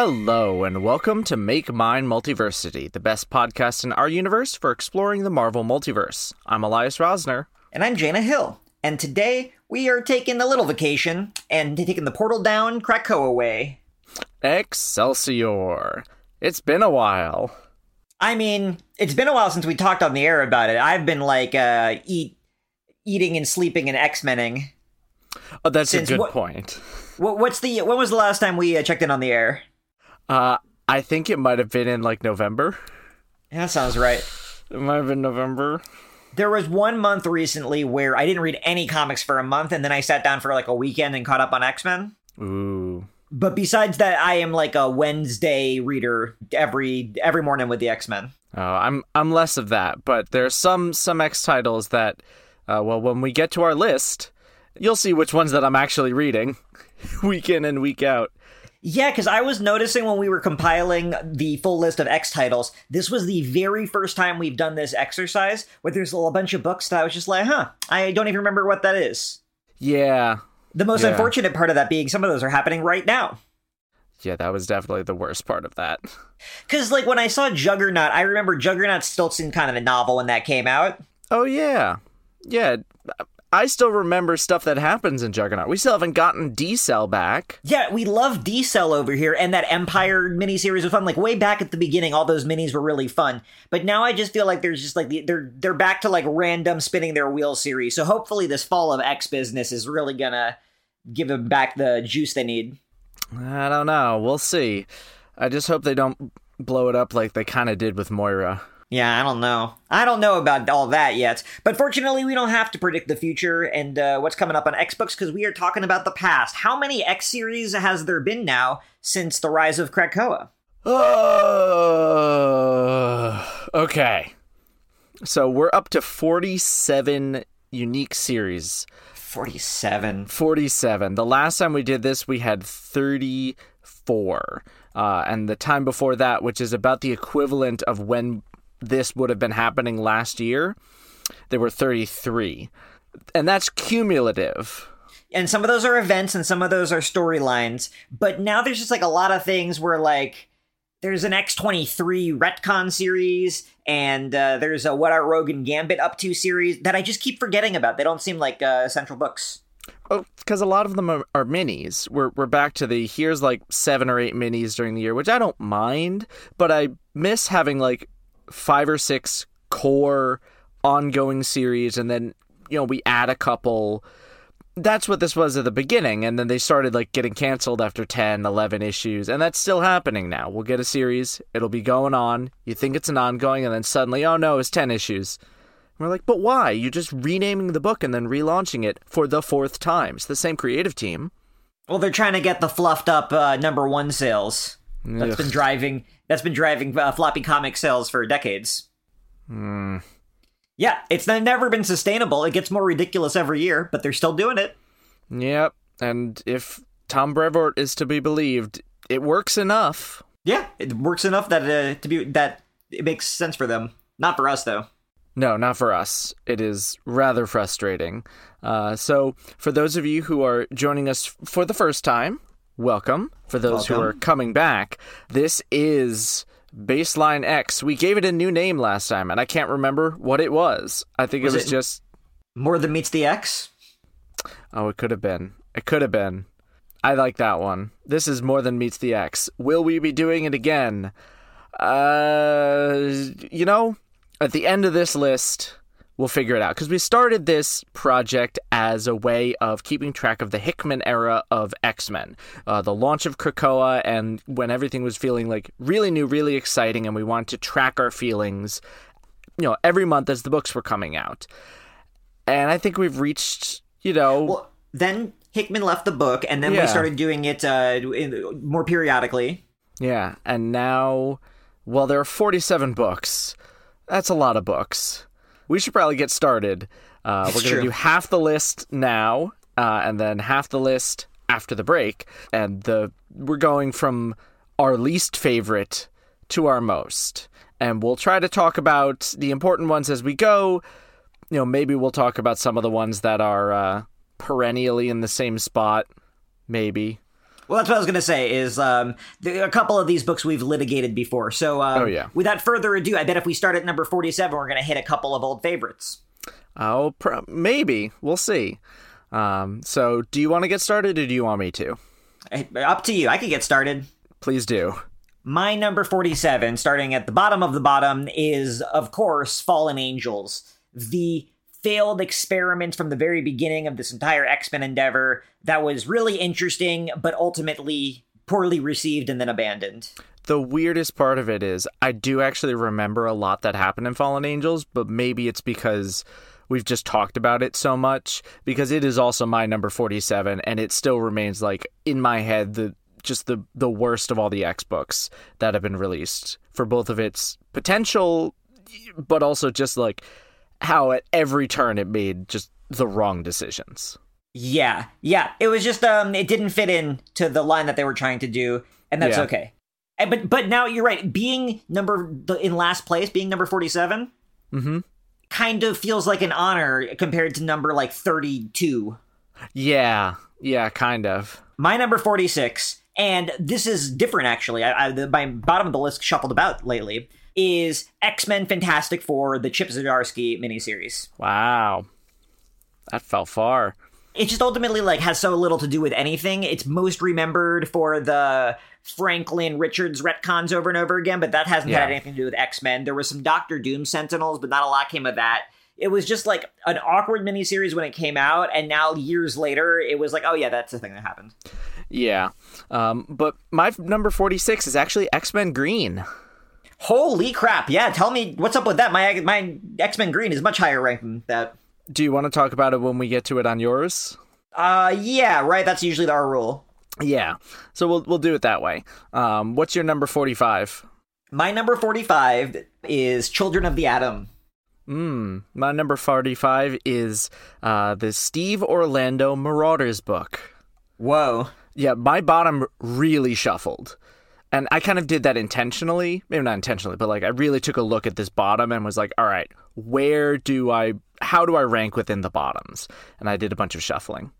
Hello, and welcome to Make Mine Multiversity, the best podcast in our universe for exploring the Marvel multiverse. I'm Elias Rosner. And I'm Jana Hill. And today we are taking a little vacation and taking the portal down Krakoa way. Excelsior! It's been a while. I mean, it's been a while since we talked on the air about it. I've been like uh, eat, eating and sleeping and X Mening. Oh, that's Since a good what- point. What, what's the? When was the last time we uh, checked in on the air? Uh, I think it might have been in like November. Yeah, that sounds right. It might have been November. There was one month recently where I didn't read any comics for a month, and then I sat down for like a weekend and caught up on X Men. Ooh. But besides that, I am like a Wednesday reader every every morning with the X Men. Oh, I'm I'm less of that, but there's some some X titles that, uh, well, when we get to our list, you'll see which ones that I'm actually reading, week in and week out. Yeah, because I was noticing when we were compiling the full list of X titles, this was the very first time we've done this exercise where there's a little bunch of books that I was just like, huh, I don't even remember what that is. Yeah, The most Yeah. unfortunate part of that being some of those are happening right now. yeah, that was definitely the worst part of that. Because, like, when I saw Juggernaut, I remember Juggernaut still seemed kind of a novel when that came out. Oh yeah, yeah. I still remember stuff that happens in Juggernaut. We still haven't gotten D-Cel back. Yeah, we love D-Cel over here, and that Empire miniseries was fun. Like way back at the beginning, all those minis were really fun. But now I just feel like there's just like the, they're they're back to like random spinning their wheel series. So hopefully this fall of X business is really gonna give them back the juice they need. I don't know. We'll see. I just hope they don't blow it up like they kind of did with Moira. Yeah, I don't know. I don't know about all that yet. But fortunately, we don't have to predict the future and uh, what's coming up on X books because we are talking about the past. How many X series has there been now since the rise of Krakoa? Uh, okay. So we're up to 47 unique series. Forty-seven. 47. The last time we did this, we had 34. Uh, and the time before that, which is about the equivalent of when this would have been happening last year, there were 33. And that's cumulative. and some of those are events and some of those are storylines but now there's just like a lot of things where like there's an x23 retcon series and uh, there's a what are rogue and gambit up to series that i just keep forgetting about they don't seem like uh, central books because a lot of them are, are minis. We're we're back to the here's like seven or eight minis during the year, which I don't mind, but I miss having like five or six core ongoing series, and then you know we add a couple. That's what this was at the beginning, and then they started like getting canceled after 10, 11 issues, and that's still happening now. We'll get a series, it'll be going on. You think it's an ongoing, and then suddenly, oh no, it's ten issues. We're like, but why? You're just renaming the book and then relaunching it for the fourth time. It's the same creative team. well they're trying to get the fluffed up uh, number one sales That's Ugh. been driving that's been driving uh, floppy comic sales for decades Hmm. yeah it's never been sustainable it gets more ridiculous every year but they're still doing it Yep. And if Tom Brevoort is to be believed, it works enough. Yeah, it works enough that uh, to be that it makes sense for them. Not for us though. No, not for us. It is rather frustrating. Uh, so, for those of you who are joining us for the first time, welcome. For those who are coming back, this is Baseline X. We gave it a new name last time, and I can't remember what it was. I think Was it was it- just. More than meets the X. Oh, it could have been. It could have been. I like that one. This is more than meets the X. Will we be doing it again? Uh, you know, at the end of this list, we'll figure it out because we started this project as a way of keeping track of the Hickman era of X Men, uh, the launch of Krakoa, and when everything was feeling like really new, really exciting, and we wanted to track our feelings, you know, every month as the books were coming out. And I think we've reached, you know, Well, then Hickman left the book, and then Yeah. we started doing it uh, in, more periodically. Yeah, and now, well, there are 47 books. That's a lot of books. We should probably get started. Uh, we're going to do half the list now, uh, and then half the list after the break. And the we're going from our least favorite to our most. And we'll try to talk about the important ones as we go. You know, maybe we'll talk about some of the ones that are uh, perennially in the same spot. Maybe. Well, that's what I was going to say. Is um, the, a couple of these books we've litigated before. So, um, Oh, yeah. Without further ado, I bet if we start at number forty-seven, we're going to hit a couple of old favorites. Oh, pro- maybe we'll see. Um, so, do you want to get started, or do you want me to? Eh, Up to you. I could get started. Please do. My number 47, starting at the bottom of the bottom, is, of course, Fallen Angels. The failed experiment from the very beginning of this entire X Men endeavor that was really interesting, but ultimately poorly received and then abandoned. The weirdest part of it is I do actually remember a lot that happened in Fallen Angels, but maybe it's because we've just talked about it so much because it is also my number 47 and it still remains like in my head the just the the worst of all the X books that have been released for both of its potential but also just like how at every turn it made just the wrong decisions. Yeah, yeah. It was just um, it didn't fit in to the line that they were trying to do, and that's Yeah. okay. And, but but now you're right. Being number in last place, being number 47, Mhm. kind of feels like an honor compared to number like 32. Yeah. Yeah, kind of. My number 46, and this is different actually. I, I, the, my bottom of the list shuffled about lately is X Men Fantastic Four, the Chip Zdarsky miniseries. Wow. That fell far. It just ultimately like has so little to do with anything. It's most remembered for the Franklin Richards retcons over and over again, but that hasn't Yeah. had anything to do with X Men. There was some Doctor Doom Sentinels, but not a lot came of that. It was just like an awkward miniseries when it came out, and now years later, it was like, oh yeah, that's the thing that happened. Yeah. Um, but my number 46 is actually X Men Green. Holy crap! Yeah, tell me what's up with that. My my X Men Green is much higher ranked than that. Do you want to talk about it when we get to it on yours? Uh, yeah, right. That's usually our rule. Yeah. So we'll we'll do it that way. Um, what's your number 45? My number forty-five is Children of the Atom. Mm, my number 45 is uh, the Steve Orlando Marauders book. Whoa. Yeah, my bottom really shuffled. And I kind of did that intentionally. Maybe not intentionally, but like I really took a look at this bottom and was like, all right, where do I, how do I rank within the bottoms? And I did a bunch of shuffling.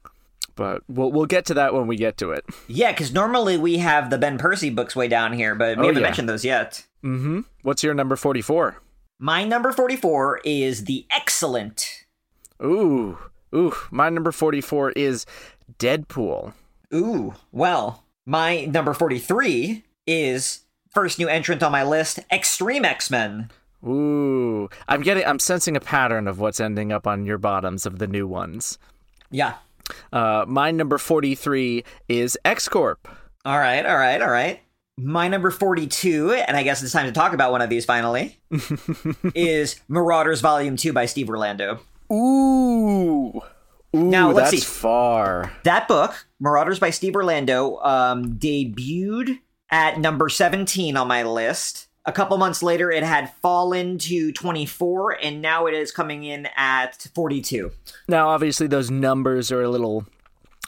But we'll, we'll get to that when we get to it. Yeah, because normally we have the Ben Percy books way down here, but we Oh, haven't yeah. mentioned those yet. Mm-hmm. What's your number 44? My number 44 is The X-Cellent. Ooh, ooh. My number 44 is Deadpool. Ooh, well, my number 43 is first new entrant on my list, Extreme X-Men. Ooh. I'm getting, I'm sensing a pattern of what's ending up on your bottoms of the new ones. Yeah. Uh, my number 43 is X Corp. All right, all right, all right. My number 42, and I guess it's time to talk about one of these finally, is Marauders Volume 2 by Steve Orlando. Ooh. Ooh, Now, let's that's see. far. That book, Marauders by Steve Orlando, um, debuted at number 17 on my list. A couple months later, it had fallen to 24, and now it is coming in at 42. Now, obviously, those numbers are a little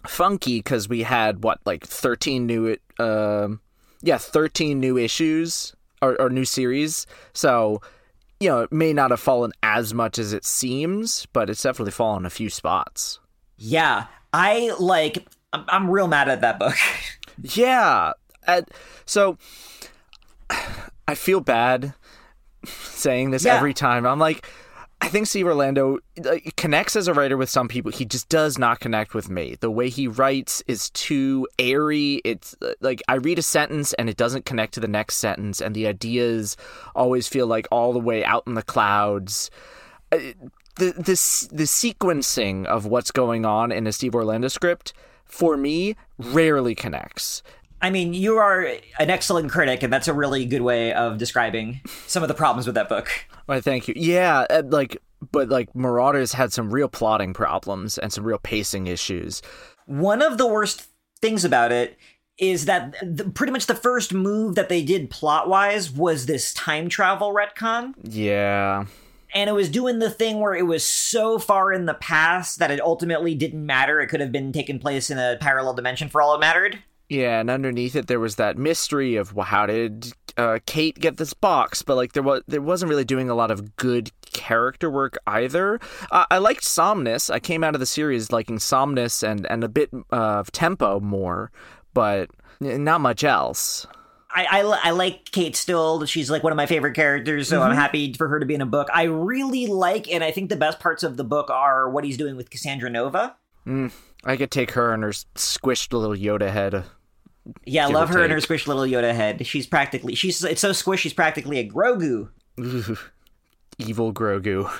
funky because we had what, like thirteen new, um, yeah, thirteen new issues or, or new series. So, you know, it may not have fallen as much as it seems, but it's definitely fallen a few spots. Yeah, I like. I'm, I'm real mad at that book. Yeah. And so I feel bad saying this Yeah. every time. I'm like, I think Steve Orlando connects as a writer with some people. He just does not connect with me. The way he writes is too airy. It's like I read a sentence and it doesn't connect to the next sentence, and the ideas always feel like all the way out in the clouds. Uh, The the the sequencing of what's going on in a Steve Orlando script for me rarely connects. I mean, you are an excellent critic, and that's a really good way of describing some of the problems with that book. Why, thank you. Yeah, uh, like, but like Marauders had some real plotting problems and some real pacing issues. One of the worst things about it is that the, pretty much the first move that they did plot wise was this time travel retcon. Yeah, And it was doing the thing where it was so far in the past that it ultimately didn't matter. It could have been taking place in a parallel dimension for all it mattered. Yeah, and underneath it there was that mystery of well, how did uh, Kate get this box? But like there was there wasn't really doing a lot of good character work either. Uh, I liked Somnus. I came out of the series liking Somnus and and a bit uh, of Tempo more. but not much else. I, I, I, like Kate still. She's like one of my favorite characters, so mm-hmm. I'm happy for her to be in a book. I really like, and I think the best parts of the book are what he's doing with Cassandra Nova. Mm, I could take her and her squished little Yoda head. Yeah, I love her take. and her squished little Yoda head. She's practically she's it's so squished. She's practically a Grogu. Evil Grogu.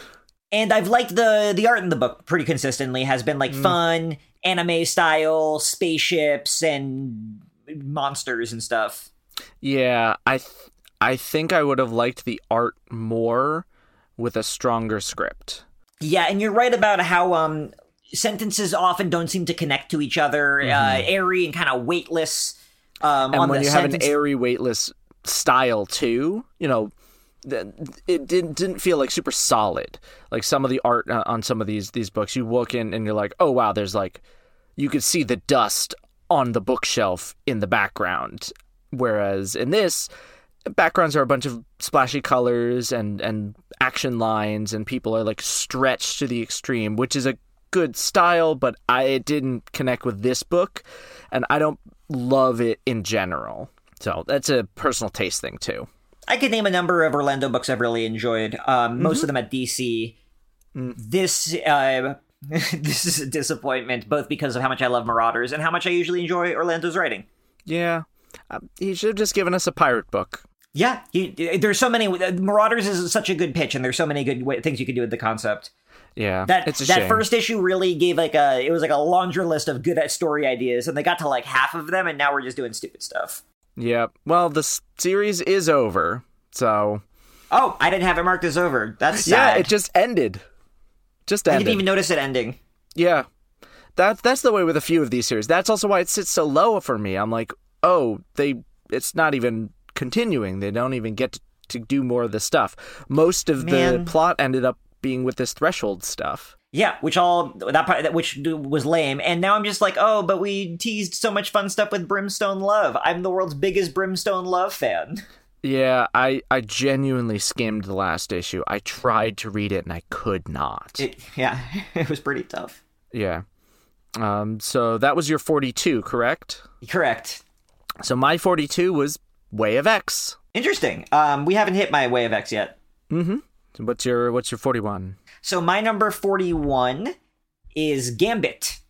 And I've liked the the art in the book pretty consistently. Has been like mm. fun anime style spaceships and monsters and stuff. Yeah, I th- I think I would have liked the art more with a stronger script. Yeah, and you're right about how um sentences often don't seem to connect to each other, uh, mm-hmm. uh, airy and kind of weightless. Um, and when you sentence- have an airy, weightless style too, you know, it didn't didn't feel like super solid. Like some of the art uh, on some of these these books, you look in and you're like, oh wow, there's like you could see the dust on the bookshelf in the background. Whereas in this, backgrounds are a bunch of splashy colors and and action lines, and people are like stretched to the extreme, which is a good style, but I it didn't connect with this book, and I don't love it in general. So that's a personal taste thing too. I could name a number of Orlando books I've really enjoyed. Um, mm-hmm. Most of them at DC. Mm. This uh, this is a disappointment, both because of how much I love Marauders and how much I usually enjoy Orlando's writing. Yeah, uh, he should have just given us a pirate book. Yeah, he, there's so many. Marauders is such a good pitch, and there's so many good things you can do with the concept. Yeah, that that shame. first issue really gave like a it was like a laundry list of good story ideas, and they got to like half of them, and now we're just doing stupid stuff. Yeah. Well, the series is over, so. Oh, I didn't have it marked as over. That's sad. Yeah, it just ended. Just ended. I didn't even notice it ending. Yeah, that's that's the way with a few of these series. That's also why it sits so low for me. I'm like, oh, they. It's not even continuing. They don't even get to, to do more of the stuff. Most of Man. the plot ended up being with this threshold stuff. Yeah, which all that part which was lame, and now I'm just like, oh, but we teased so much fun stuff with Brimstone Love. I'm the world's biggest Brimstone Love fan. Yeah, I I genuinely skimmed the last issue. I tried to read it and I could not. It, yeah, it was pretty tough. Yeah. Um. So that was your 42, correct? Correct. So my 42 was Way of X. Interesting. Um. We haven't hit my Way of X yet. Mm-hmm. What's your What's your 41? So my number 41 is Gambit.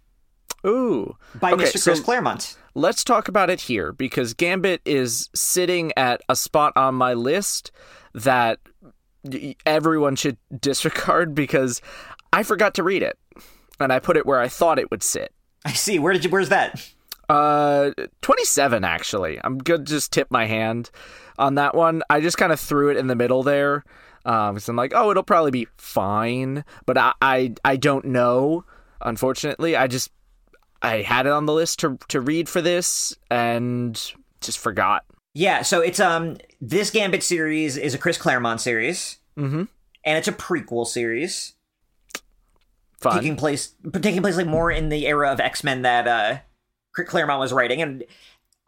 Ooh. By okay, Mr. Chris so Claremont. Let's talk about it here because Gambit is sitting at a spot on my list that everyone should disregard because I forgot to read it and I put it where I thought it would sit. I see. Where did you where's that? Uh 27 actually. I'm good just tip my hand on that one. I just kind of threw it in the middle there um, so I'm like, oh, it'll probably be fine, but I, I, I don't know. Unfortunately, I just I had it on the list to to read for this and just forgot. Yeah, so it's um this Gambit series is a Chris Claremont series, mm-hmm. and it's a prequel series. Fun. Taking place taking place like more in the era of X Men that uh Chris Claremont was writing, and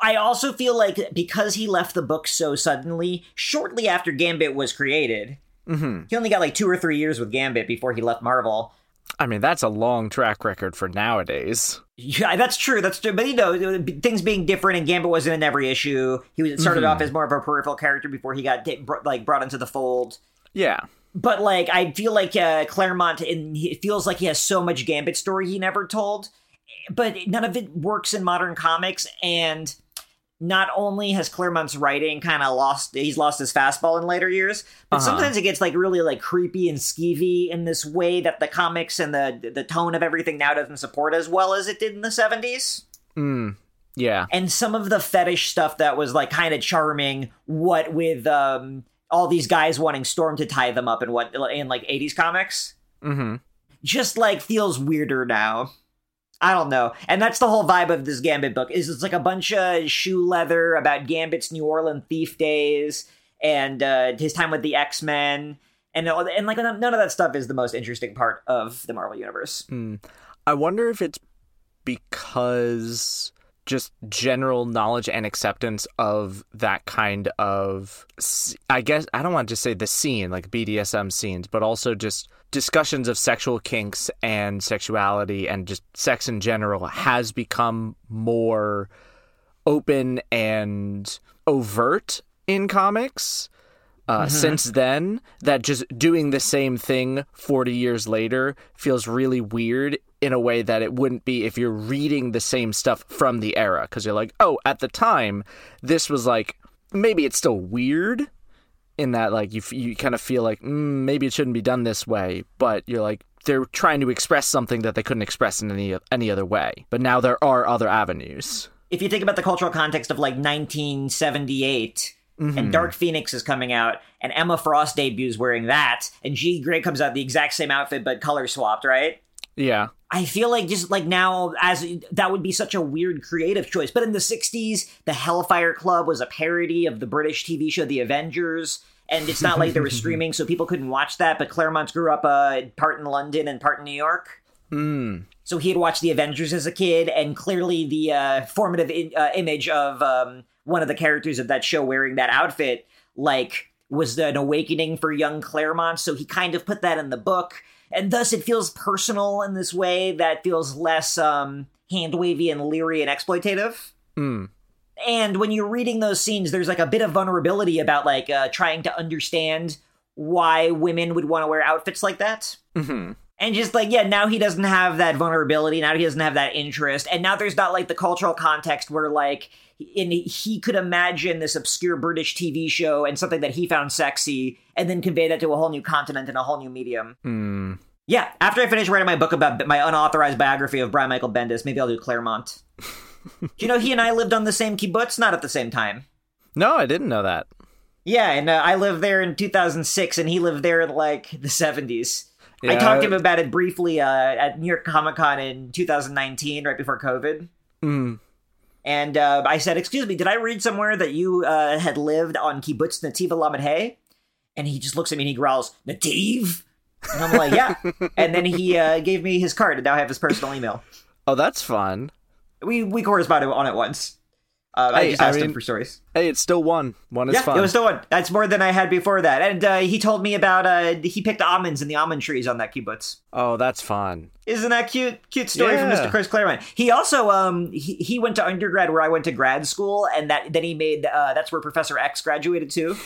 I also feel like because he left the book so suddenly, shortly after Gambit was created, mm-hmm. he only got like two or three years with Gambit before he left Marvel. I mean, that's a long track record for nowadays. Yeah, that's true. That's true. But you know, things being different, and Gambit wasn't in every issue. He was, started mm-hmm. off as more of a peripheral character before he got like brought into the fold. Yeah. But like, I feel like uh, Claremont, and it feels like he has so much Gambit story he never told, but none of it works in modern comics. And not only has Claremont's writing kind of lost he's lost his fastball in later years, but uh-huh. sometimes it gets like really like creepy and skeevy in this way that the comics and the the tone of everything now doesn't support as well as it did in the 70s. Mm. Yeah. And some of the fetish stuff that was like kind of charming, what with um all these guys wanting Storm to tie them up and what in like 80s comics. mm-hmm. Just like feels weirder now. I don't know. And that's the whole vibe of this Gambit book. Is it's like a bunch of shoe leather about Gambit's New Orleans thief days and uh, his time with the X Men, and and like none of that stuff is the most interesting part of the Marvel universe. Mm. I wonder if it's because just general knowledge and acceptance of that kind of I guess I don't want to just say the scene like BDSM scenes, but also just discussions of sexual kinks and sexuality and just sex in general has become more open and overt in comics. Uh, since then that just doing the same thing 40 years later feels really weird in a way that it wouldn't be if you're reading the same stuff from the era because you're like oh at the time this was like maybe it's still weird in that like you you kind of feel like mm, maybe it shouldn't be done this way but you're like they're trying to express something that they couldn't express in any any other way but now there are other avenues if you think about the cultural context of like 1978 and Dark Phoenix is coming out and Emma Frost debuts wearing that and Jean Grey comes out the exact same outfit but color swapped, right? yeah I feel like just like now as that would be such a weird creative choice. But in the 60s, the Hellfire Club was a parody of the British TV show The Avengers. And it's not like there was streaming, so people couldn't watch that. But Claremont grew up uh, part in London and part in New York. mm. So he had watched The Avengers as a kid, and clearly the uh, formative I- uh, image of um, one of the characters of that show wearing that outfit, like, was an awakening for young Claremont. So he kind of put that in the book, and thus it feels personal in this way that feels less um, hand wavy and leery and exploitative. Mm. And when you're reading those scenes, there's like a bit of vulnerability about like uh, trying to understand why women would want to wear outfits like that. hmm And just like, yeah, now he doesn't have that vulnerability. Now he doesn't have that interest. And now there's not like the cultural context where like in, he could imagine this obscure British TV show and something that he found sexy and then convey that to a whole new continent and a whole new medium. Mm. Yeah, after I finish writing my book about my unauthorized biography of Brian Michael Bendis, maybe I'll do Claremont. do you know he and I lived on the same kibbutz? Not at the same time. no i didn't know that Yeah, and uh, I lived there in 2006, and he lived there in like the 70s. I talked to him about it briefly uh, at New York Comic Con in 2019, right before COVID. Mm. And uh, I said, "Excuse me, did I read somewhere that you uh, had lived on Kibbutz Nativ Lamed Hay?" And he just looks at me and he growls, "Nativ," and I'm like, "Yeah." and then he uh, gave me his card, and now I have his personal email. oh that's fun We we corresponded on it once. Uh, I Hey, just I asked him for stories. hey it's still one one is yeah, fun it was still one. That's more than I had before that. And uh, he told me about uh, he picked almonds in the almond trees on that kibbutz. oh that's fun Isn't that cute? Cute story from Mr. Chris Claremont. He also um he, he went to undergrad where I went to grad school, and that then he made uh, that's where Professor X graduated too.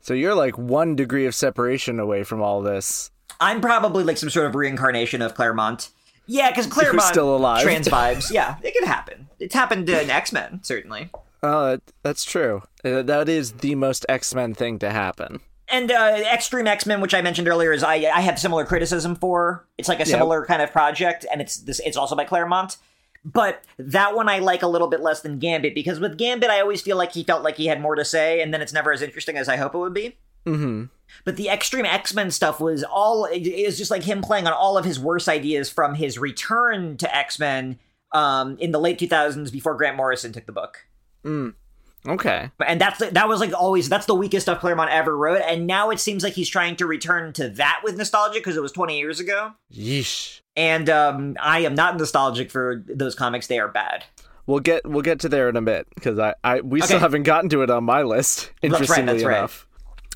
so you're like one degree of separation away from all this I'm probably like some sort of reincarnation of Claremont. Yeah, because Claremont still alive. Trans vibes. Yeah, it could happen. It's happened in X Men certainly. oh that's true Uh, that is the most x-men thing to happen And uh, Extreme X Men, which I mentioned earlier, is I I have similar criticism for. It's like a similar kind of project, and it's this. It's also by Claremont, but that one I like a little bit less than Gambit because with Gambit I always feel like he felt like he had more to say, and then it's never as interesting as I hope it would be. mm-hmm But the Extreme X Men stuff was all it is just like him playing on all of his worst ideas from his return to X Men um, in the late 2000s before Grant Morrison took the book. okay And that's that was like always that's the weakest stuff Claremont ever wrote, and now it seems like he's trying to return to that with nostalgia because it was 20 years ago. yeesh And um, I am not nostalgic for those comics; they are bad. We'll get we'll get to there in a bit because I, I we still haven't gotten to it on my list. That's right, Interestingly that's right.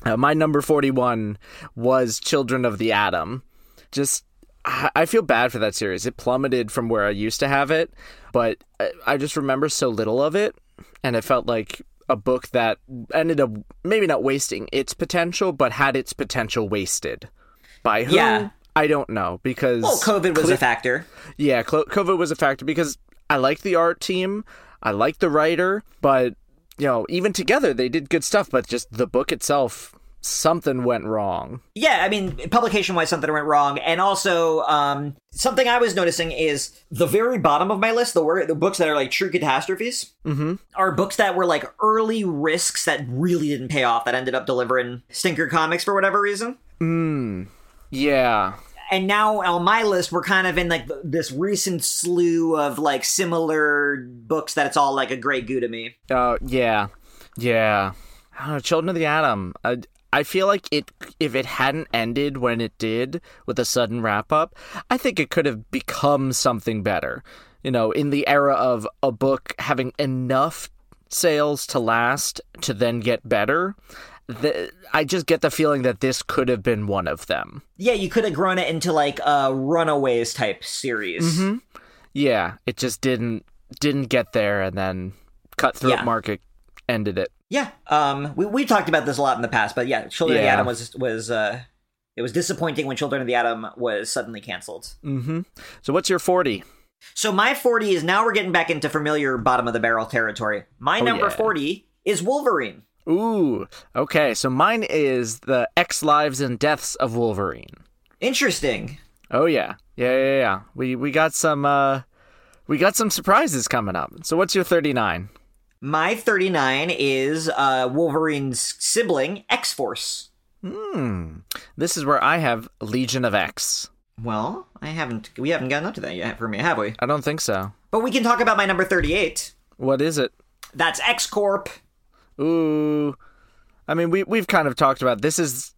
Uh, my number forty one was Children of the Atom. Just I I feel bad for that series. It plummeted from where I used to have it, but I, I just remember so little of it, and it felt like a book that ended up maybe not wasting its potential, but had its potential wasted. By who? Yeah. I don't know because Well, COVID was a factor. yeah, COVID was a factor because I liked the art team, I liked the writer, but you know, even together they did good stuff. But just the book itself, something went wrong. Yeah, I mean, publication wise, something went wrong, and also um, something I was noticing is the very bottom of my list, the wor- the books that are like true catastrophes, Mm-hmm. are books that were like early risks that really didn't pay off that ended up delivering stinker comics for whatever reason. Mm. Yeah. And now on my list we're kind of in like this recent slew of like similar books that it's all like a great goo to me Uh, yeah. Yeah. Children of the Atom. I, I feel like it if it hadn't ended when it did with a sudden wrap up, I think it could have become something better. You know, in the era of a book having enough sales to last to then get better. The, I just get the feeling that this could have been one of them. yeah you could have grown it into like a runaways type series Yeah, it just didn't didn't get there and then cutthroat Yeah. market ended it. Yeah, um, we we talked about this a lot in the past, but yeah, Children of the Atom was was uh, it was disappointing when Children of the Atom was suddenly canceled. Mm-hmm. So what's your forty? So my forty is now we're getting back into familiar bottom of the barrel territory. My Oh, number yeah. forty is Wolverine. Ooh, okay. So mine is the X Lives and Deaths of Wolverine. Interesting. Oh yeah, yeah, yeah, yeah. We we got some uh, we got some surprises coming up. So what's your thirty nine? My thirty nine is uh, Wolverine's sibling X Force. Hmm. This is where I have Legion of X. Well, I haven't we haven't gotten up to that yet for me, have we? I don't think so. But we can talk about my number thirty eight. What is it? That's X Corp. Ooh. I mean, we we've kind of talked about this is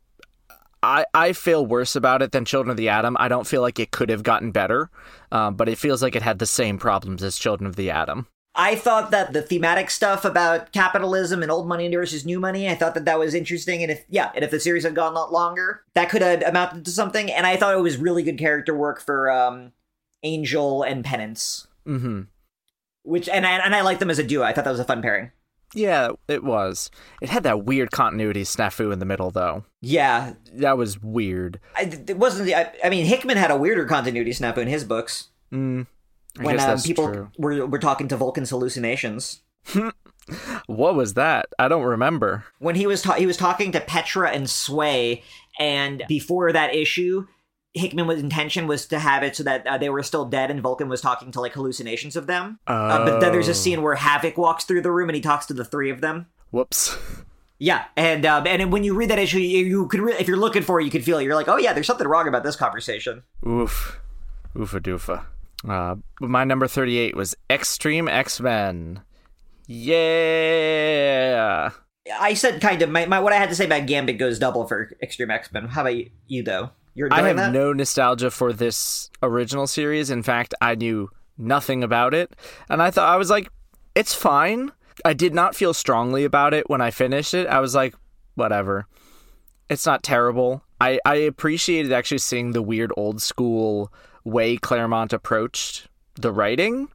I I feel worse about it than Children of the Atom. I don't feel like it could have gotten better, um, but it feels like it had the same problems as Children of the Atom. I thought that the thematic stuff about capitalism and old money versus new money, I thought that that was interesting. And if, yeah, and if the series had gone a lot longer, that could have amounted to something. And I thought it was really good character work for um, Angel and Penance, Mm-hmm. which, and I, and I liked them as a duo. I thought that was a fun pairing. Yeah, it was. It had that weird continuity snafu in the middle, though. Yeah. That was weird. I, it wasn't, the, I, I mean, Hickman had a weirder continuity snap in his books Mm, when that's people true. were, were talking to Vulcan's hallucinations. What was that? I don't remember. when he was ta- he was talking to Petra and Sway, and before that issue, Hickman's intention was to have it so that uh, they were still dead, and Vulcan was talking to like hallucinations of them. Uh, but then there's a Oh. scene where Havoc walks through the room and he talks to the three of them. Whoops. Yeah, and um, and when you read that issue, you, you could re- if you're looking for it, you could feel it. You're like, oh yeah, there's something wrong about this conversation. Oof. Oofa doofa. Uh, my number 38 was Extreme X Men. Yeah. I said kind of my, my what I had to say about Gambit goes double for Extreme X Men. How about you, you though? I have that? no nostalgia for this original series. In fact, I knew nothing about it. And I thought, I was like, it's fine. I did not feel strongly about it when I finished it. I was like, whatever. It's not terrible. I, I appreciated actually seeing the weird old school way Claremont approached the writing.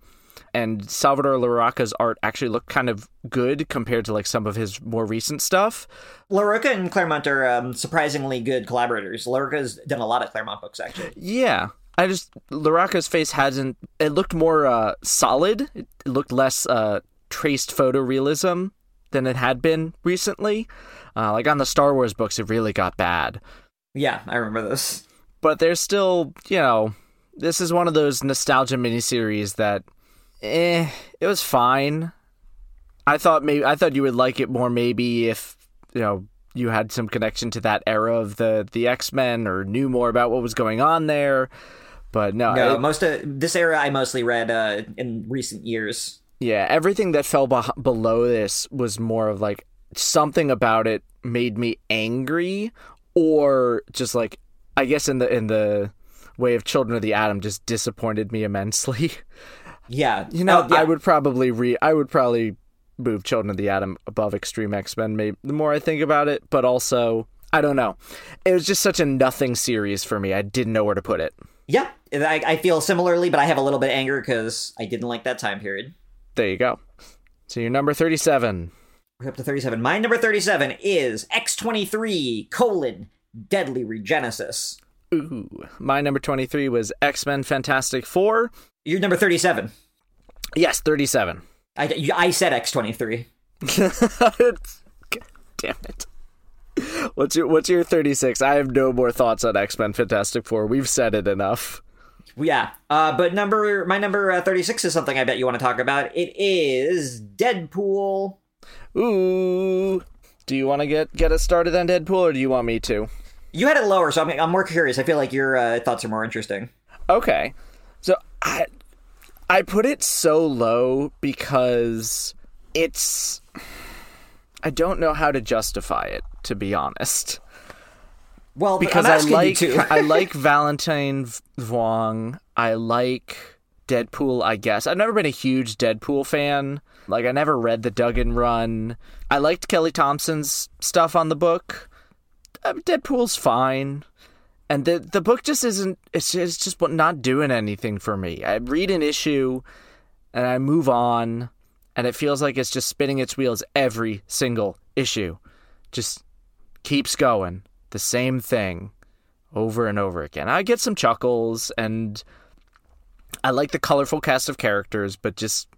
And Salvador Larroca's art actually looked kind of good compared to like some of his more recent stuff. Larroca and Claremont are um, surprisingly good collaborators. Larroca's done a lot of Claremont books, actually. Yeah. I just Larroca's face hasn't it looked more uh solid. It looked less uh traced photorealism than it had been recently. Uh like on the Star Wars books it really got bad. Yeah, I remember this. But there's still, you know, this is one of those nostalgia miniseries that eh it was fine. I thought maybe I thought you would like it more maybe if, you know, you had some connection to that era of the the X-Men or knew more about what was going on there. But no, No, it- most of this era I mostly read uh, in recent years. Yeah, everything that fell beh- below this was more of like something about it made me angry, or just like I guess in the in the way of Children of the Atom, just disappointed me immensely. Yeah, You know, Oh, yeah. I would probably re I would probably move Children of the Atom above Extreme X Men. Maybe the more I think about it, but also I don't know. It was just such a nothing series for me. I didn't know where to put it. Yeah, I, I feel similarly, but I have a little bit of anger because I didn't like that time period. There you go. So your number thirty-seven. We're up to 37. My number 37 is X23 colon Deadly Regenesis. Ooh, my number twenty-three was X Men Fantastic Four. You're number 37. Yes, 37. I, I said X23. Damn it. What's your what's your 36? I have no more thoughts on X-Men Fantastic 4. We've said it enough. Yeah, uh, but number my number uh, 36 is something I bet you want to talk about. It is Deadpool. Ooh. Do you want to get get us started on Deadpool or do you want me to? You had it lower, so I'm, I'm more curious. I feel like your uh, thoughts are more interesting. Okay. So I I put it so low because it's I don't know how to justify it to be honest. Well, because I like. I like Valentine Vuong. I like Deadpool. I guess I've never been a huge Deadpool fan. Like I never read the Duggan run. I liked Kelly Thompson's stuff on the book. Uh, Deadpool's fine, and the the book just isn't. It's just, it's just not doing anything for me. I read an issue, and I move on, and it feels like it's just spinning its wheels every single issue. Just keeps going. The same thing over and over again. I get some chuckles and I like the colorful cast of characters, but just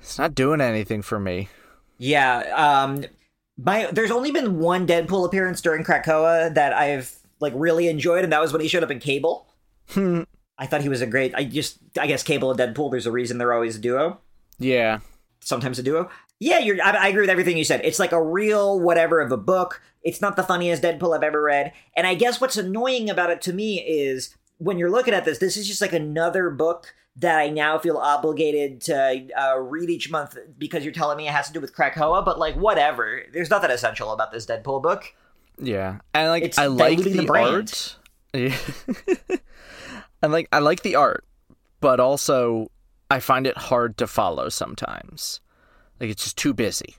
it's not doing anything for me. Yeah, um my there's only been one Deadpool appearance during Krakoa that I've like really enjoyed, and that was when he showed up in Cable. I thought he was a great. I just, I guess Cable and Deadpool. There's a reason they're always a duo. Yeah, sometimes a duo. Yeah, you're. I, I, agree with everything you said. It's like a real whatever of a book. It's not the funniest Deadpool I've ever read. And I guess what's annoying about it to me is when you're looking at this, this is just like another book that I now feel obligated to uh, read each month because you're telling me it has to do with Krakoa. But like, whatever. There's nothing essential about this Deadpool book. Yeah, and like it's I like the, the art. Yeah. and like I like the art, but also I find it hard to follow sometimes. Like it's just too busy.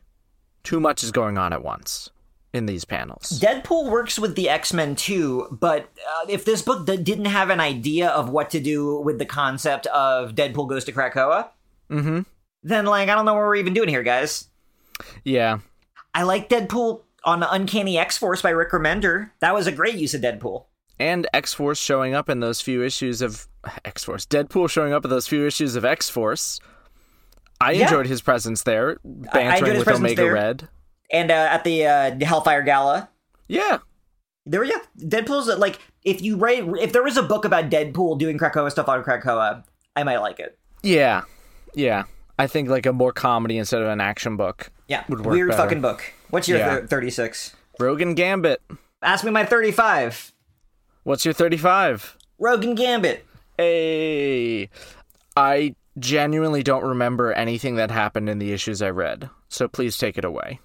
Too much is going on at once in these panels. Deadpool works with the X Men too, but uh, if this book d- didn't have an idea of what to do with the concept of Deadpool goes to Krakoa, mm-hmm. then like I don't know what we're even doing here, guys. Yeah, I like Deadpool on the Uncanny X Force by Rick Remender. That was a great use of Deadpool. And X Force showing up in those few issues of X Force. Deadpool showing up in those few issues of X Force. I yeah. enjoyed his presence there, bantering with Omega there. Red. And uh, at the uh, Hellfire Gala. Yeah. There, yeah. Deadpool's like, if you write, if there was a book about Deadpool doing Krakoa stuff on Krakoa, I might like it. Yeah. Yeah. I think like a more comedy instead of an action book. Yeah. Weird better. fucking book. What's your yeah. th- 36? Rogue Gambit. Ask me my 35. What's your 35? Rogan Gambit. Hey. I genuinely don't remember anything that happened in the issues I read. So please take it away.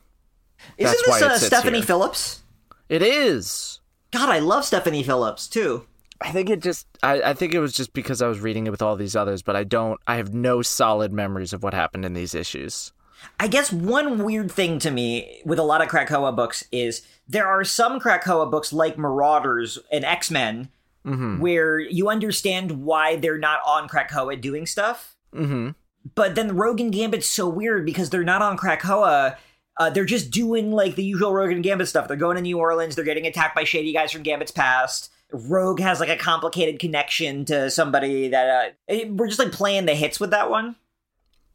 Isn't That's this uh, Stephanie here. Phillips? It is. God, I love Stephanie Phillips too. I think it just I, I think it was just because I was reading it with all these others, but I don't I have no solid memories of what happened in these issues. I guess one weird thing to me with a lot of Krakoa books is there are some Krakoa books like Marauders and X Men mm-hmm. where you understand why they're not on Krakoa doing stuff. Mm-hmm. But then Rogue and Gambit's so weird because they're not on Krakoa. Uh, they're just doing like the usual Rogue and Gambit stuff. They're going to New Orleans. They're getting attacked by shady guys from Gambit's past. Rogue has like a complicated connection to somebody that uh, we're just like playing the hits with that one.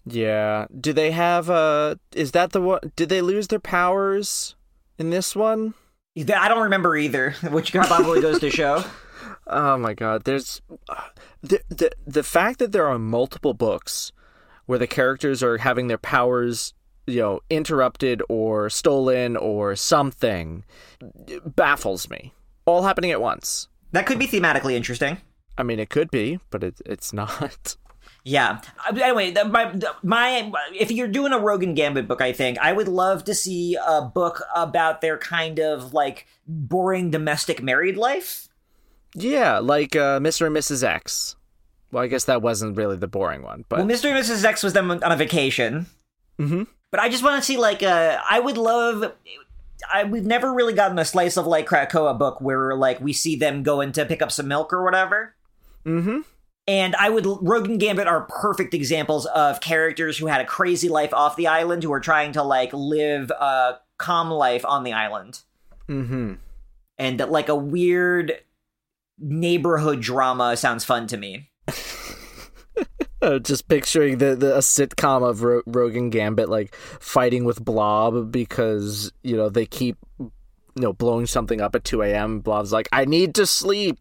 Yeah. Do they have uh is that the one did they lose their powers in this one? I don't remember either, which probably goes to show. Oh my god, there's the, the the fact that there are multiple books where the characters are having their powers, you know, interrupted or stolen or something baffles me. All happening at once. That could be thematically interesting. I mean, it could be, but it, it's not. Yeah. Uh, anyway, my my if you're doing a Rogue and Gambit book, I think I would love to see a book about their kind of like boring domestic married life. Yeah, like uh, Mr. and Mrs. X. Well, I guess that wasn't really the boring one, but well, Mr. and Mrs. X was them on a vacation. Mm-hmm. But I just want to see like uh, I would love. I we've never really gotten a slice of like Krakoa book where like we see them going to pick up some milk or whatever. Mm-hmm. And I would Rogue and Gambit are perfect examples of characters who had a crazy life off the island who are trying to like live a calm life on the island. Mm-hmm. And that like a weird neighborhood drama sounds fun to me. Just picturing the, the a sitcom of Ro- Rogue and Gambit like fighting with Blob because you know they keep you know blowing something up at two a.m. Blob's like, I need to sleep.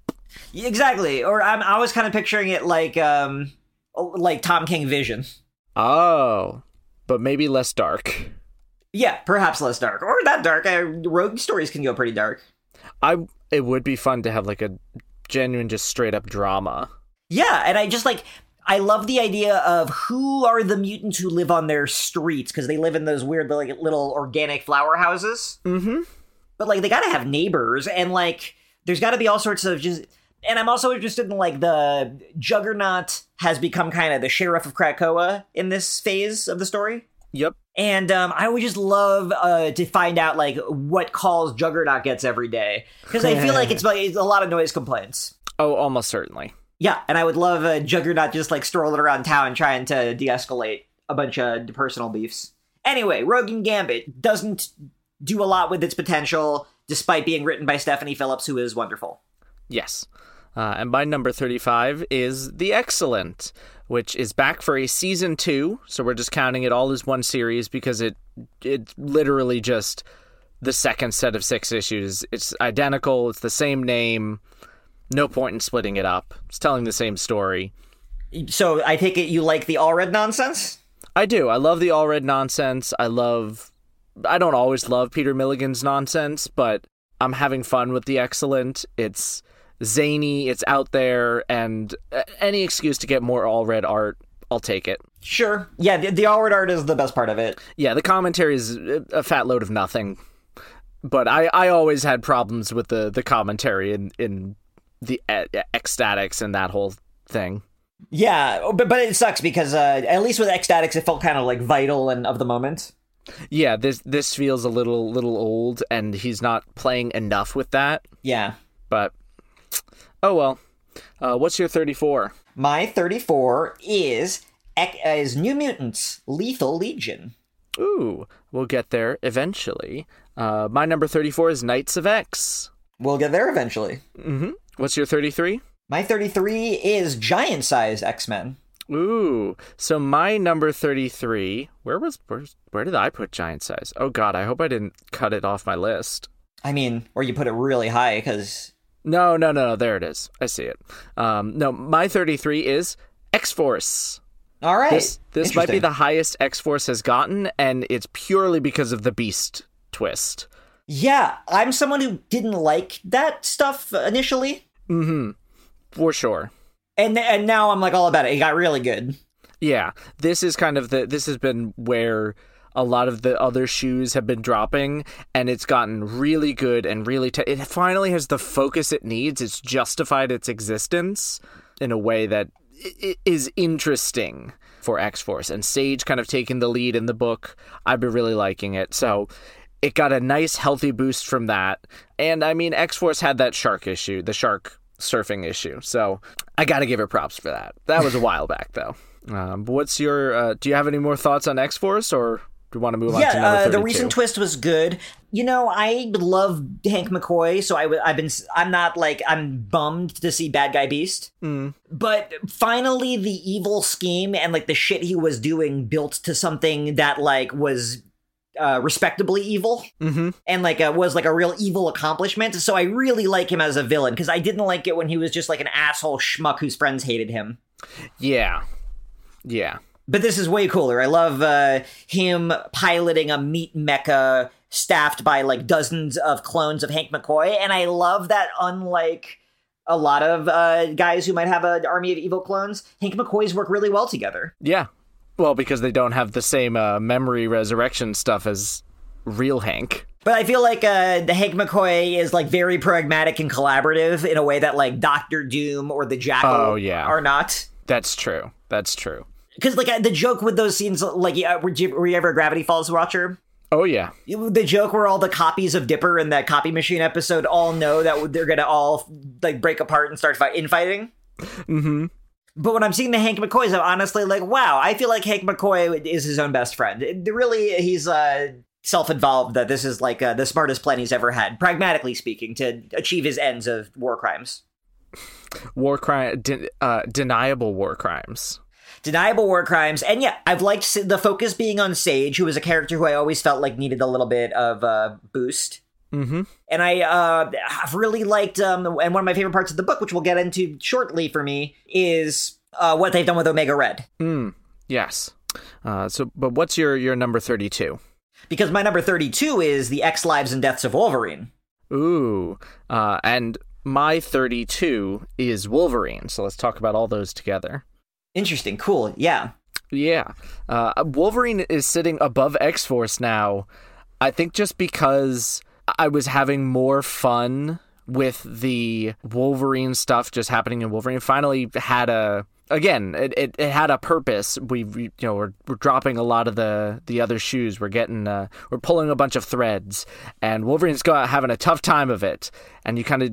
Exactly. Or I'm, I was kind of picturing it like um like Tom King Vision. Oh, but maybe less dark. Yeah, perhaps less dark, or that dark. Uh, rogue stories can go pretty dark. I it would be fun to have like a genuine, just straight up drama. Yeah, and I just like I love the idea of who are the mutants who live on their streets because they live in those weird like little organic flower houses. Mm-hmm. But like they got to have neighbors, and like there's got to be all sorts of just and I'm also interested in like the Juggernaut has become kind of the sheriff of Krakoa in this phase of the story. Yep. And um, I would just love uh, to find out like what calls Juggernaut gets every day because I feel like it's, like, it's a lot of noise complaints. Oh, almost certainly. Yeah, and I would love a Juggernaut just like strolling around town trying to de-escalate a bunch of personal beefs. Anyway, Rogue and Gambit doesn't do a lot with its potential, despite being written by Stephanie Phillips, who is wonderful. Yes. Uh, and my number 35 is The X-Cellent, which is back for a season two. So we're just counting it all as one series because it it literally just the second set of six issues. It's identical, it's the same name. No point in splitting it up. It's telling the same story. So I take it you like the Allred nonsense? I do. I love the Allred nonsense. I love. I don't always love Peter Milligan's nonsense, but I'm having fun with the X-Cellent. It's zany, it's out there, and uh, any excuse to get more Allred art, I'll take it. Sure. Yeah, the, the Allred art is the best part of it. Yeah, the commentary is a fat load of nothing. But I, I always had problems with the, the commentary in, in the X-Statix and that whole thing. Yeah, but but it sucks because uh, at least with X-Statix, it felt kind of like vital and of the moment. Yeah, this this feels a little little old, and he's not playing enough with that. Yeah, but oh well. Uh, what's your thirty four? My thirty four is is New Mutants Lethal Legion. Ooh, we'll get there eventually. Uh, my number thirty four is Knights of X. We'll get there eventually. Mm-hmm. What's your thirty three? My 33 is giant size X Men. Ooh, so my number 33, where was where, where did I put giant size? Oh god, I hope I didn't cut it off my list. I mean, or you put it really high cuz No, no, no, no, there it is. I see it. Um no, my 33 is X-Force. All right. This this might be the highest X-Force has gotten and it's purely because of the Beast twist. Yeah, I'm someone who didn't like that stuff initially. Mhm for sure. And and now I'm like all about it. It got really good. Yeah, this is kind of the this has been where a lot of the other shoes have been dropping and it's gotten really good and really t- it finally has the focus it needs it's justified its existence in a way that is interesting for x-force and sage kind of taking the lead in the book i've been really liking it so it got a nice healthy boost from that and i mean x-force had that shark issue the shark surfing issue. So I got to give her props for that. That was a while back, though. Um, but what's your? Uh, do you have any more thoughts on X Force, or do you want to move yeah, on to number uh, the recent twist was good. You know, I love Hank McCoy, so I w- I've been. I'm not like I'm bummed to see Bad Guy Beast, mm. but finally the evil scheme and like the shit he was doing built to something that like was uh, respectably evil mm-hmm. and like a, was like a real evil accomplishment. So I really like him as a villain because I didn't like it when he was just like an asshole schmuck whose friends hated him. Yeah, yeah. But this is way cooler. I love uh, him piloting a meat mecha staffed by like dozens of clones of Hank McCoy, and I love that unlike a lot of uh, guys who might have an army of evil clones, Hank McCoys work really well together. Yeah, well, because they don't have the same uh, memory resurrection stuff as real Hank. But I feel like uh, the Hank McCoy is like very pragmatic and collaborative in a way that like Doctor Doom or the Jackal oh, yeah. are not. That's true. That's true. Because like uh, the joke with those scenes, like uh, were, you, were you ever a Gravity Falls watcher? Oh yeah, the joke where all the copies of Dipper in that copy machine episode all know that they're gonna all like break apart and start fight infighting. Mm-hmm. But when I'm seeing the Hank McCoys, I'm honestly like, wow, I feel like Hank McCoy is his own best friend. It, really, he's uh, self-involved that this is like uh, the smartest plan he's ever had, pragmatically speaking, to achieve his ends of war crimes. War crime, de- uh, deniable war crimes. Deniable war crimes, and yeah, I've liked the focus being on Sage, who was a character who I always felt like needed a little bit of a boost. Mm-hmm. And I uh, have really liked, um, and one of my favorite parts of the book, which we'll get into shortly for me, is uh, what they've done with Omega Red. Mm, yes. Uh, so, but what's your your number thirty two? Because my number thirty two is the X Lives and Deaths of Wolverine. Ooh, uh, and my thirty two is Wolverine. So let's talk about all those together. Interesting. Cool. Yeah. Yeah. Uh, Wolverine is sitting above X Force now. I think just because I was having more fun with the Wolverine stuff just happening in Wolverine. Finally had a again, it, it, it had a purpose. We, you know we're, we're dropping a lot of the the other shoes. We're getting uh, we're pulling a bunch of threads, and Wolverine's got having a tough time of it. And you kind of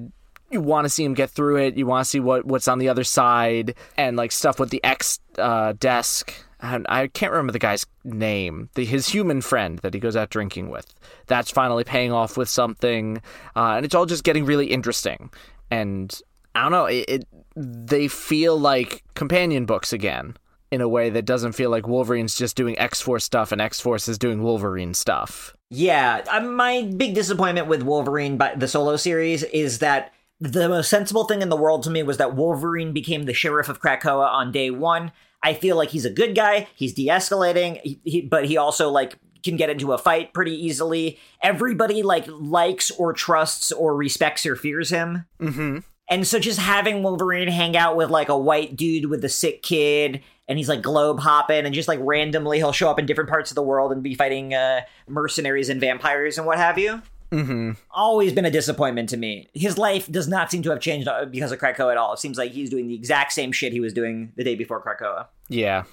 you want to see him get through it. You want to see what what's on the other side, and like stuff with the X uh, desk and I can't remember the guy's name, the, his human friend that he goes out drinking with. That's finally paying off with something, uh, and it's all just getting really interesting. And I don't know, it, it they feel like companion books again in a way that doesn't feel like Wolverine's just doing X Force stuff and X Force is doing Wolverine stuff. Yeah, uh, my big disappointment with Wolverine, by the solo series, is that the most sensible thing in the world to me was that Wolverine became the sheriff of Krakoa on day one. I feel like he's a good guy. He's de-escalating, he, he, but he also like can get into a fight pretty easily. Everybody like likes or trusts or respects or fears him. Mm-hmm. And so just having Wolverine hang out with like a white dude with a sick kid and he's like globe hopping and just like randomly he'll show up in different parts of the world and be fighting uh, mercenaries and vampires and what have you. Mm-hmm. Always been a disappointment to me. His life does not seem to have changed uh, because of Krakoa at all. It seems like he's doing the exact same shit he was doing the day before Krakoa. Yeah.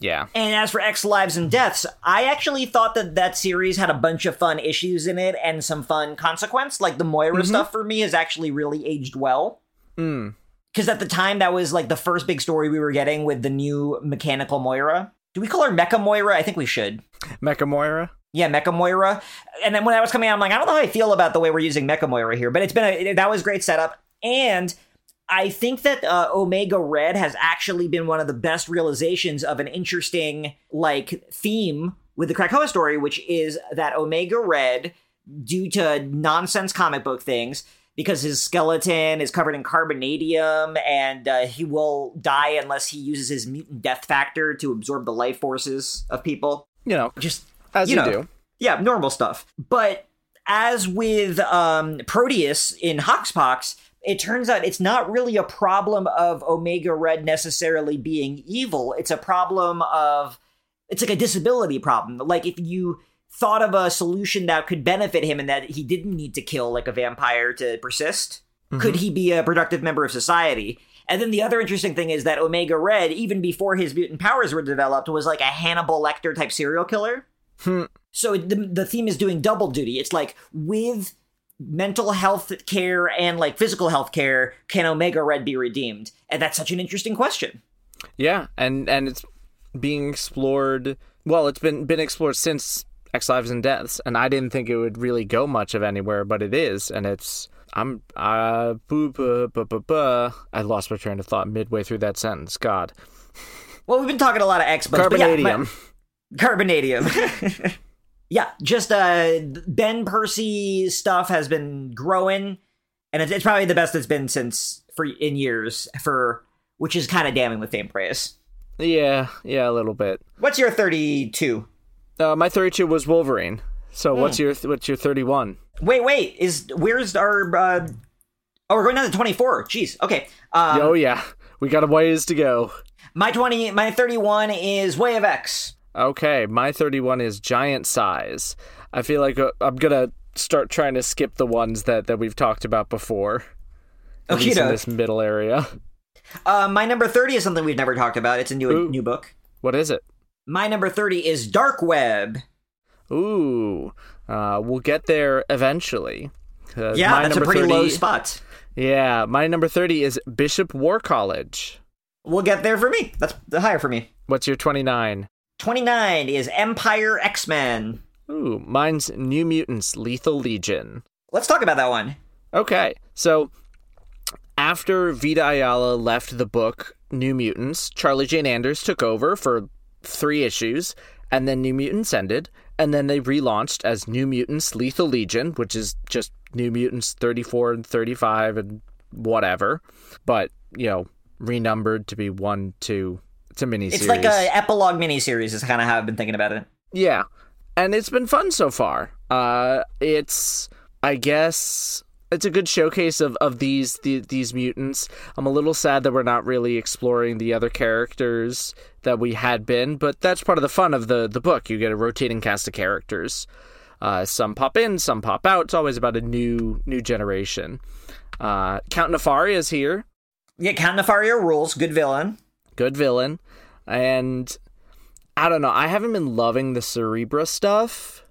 Yeah. And as for X Lives and Deaths, I actually thought that that series had a bunch of fun issues in it and some fun consequence. Like the Moira mm-hmm. stuff for me has actually really aged well. Mm. Because at the time, that was like the first big story we were getting with the new mechanical Moira. Do we call her Mecha Moira? I think we should. Mecha Moira? Yeah, Mecha Moira. And then when I was coming out, I'm like, I don't know how I feel about the way we're using Mecha Moira here, but it's been a, that was great setup. And I think that uh, Omega Red has actually been one of the best realizations of an interesting like theme with the Krakoa story, which is that Omega Red, due to nonsense comic book things, because his skeleton is covered in carbonadium and uh, he will die unless he uses his mutant death factor to absorb the life forces of people. You know, just as you, you know, do. Yeah, normal stuff. But as with um, Proteus in Hoxpox, it turns out it's not really a problem of Omega Red necessarily being evil. It's a problem of it's like a disability problem. Like if you thought of a solution that could benefit him and that he didn't need to kill like a vampire to persist, mm-hmm. could he be a productive member of society? And then the other interesting thing is that Omega Red, even before his mutant powers were developed, was like a Hannibal Lecter type serial killer. Hmm. So the, the theme is doing double duty. It's like with mental health care and like physical health care, can Omega Red be redeemed? And that's such an interesting question. Yeah, and and it's being explored. Well, it's been been explored since X Lives and Deaths, and I didn't think it would really go much of anywhere, but it is, and it's I'm uh boo, boo, boo, boo, boo. I lost my train of thought midway through that sentence. God. Well, we've been talking a lot of X, but. Yeah, my, carbonadium. yeah, just uh Ben Percy stuff has been growing, and it's, it's probably the best it's been since for in years for which is kind of damning with fame praise. Yeah, yeah, a little bit. What's your thirty-two? Uh, my 32 was Wolverine. So mm. what's your what's your 31? Wait, wait. Is where's our uh Oh, we're going down to 24. Jeez. Okay. Um, oh yeah. We got a ways to go. My 20 my 31 is Way of X. Okay, my 31 is Giant Size. I feel like uh, I'm going to start trying to skip the ones that that we've talked about before. Okay, in this middle area. Uh, my number 30 is something we've never talked about. It's a new Ooh. new book. What is it? My number 30 is Dark Web. Ooh, uh, we'll get there eventually. Yeah, that's a pretty 30, low spot. Yeah, my number 30 is Bishop War College. We'll get there for me. That's the higher for me. What's your 29? 29 is Empire X Men. Ooh, mine's New Mutants Lethal Legion. Let's talk about that one. Okay, so after Vita Ayala left the book New Mutants, Charlie Jane Anders took over for three issues, and then New Mutants ended, and then they relaunched as New Mutants Lethal Legion, which is just New Mutants 34 and 35 and whatever, but, you know, renumbered to be one, two. It's a mini It's like a epilogue miniseries, is kind of how I've been thinking about it. Yeah. And it's been fun so far. Uh, it's, I guess, it's a good showcase of, of these the, these mutants. I'm a little sad that we're not really exploring the other characters that we had been, but that's part of the fun of the the book. You get a rotating cast of characters. Uh, some pop in, some pop out. It's always about a new new generation. Uh, Count Nefaria is here. Yeah, Count Nefaria rules. Good villain. Good villain. And I don't know. I haven't been loving the Cerebra stuff.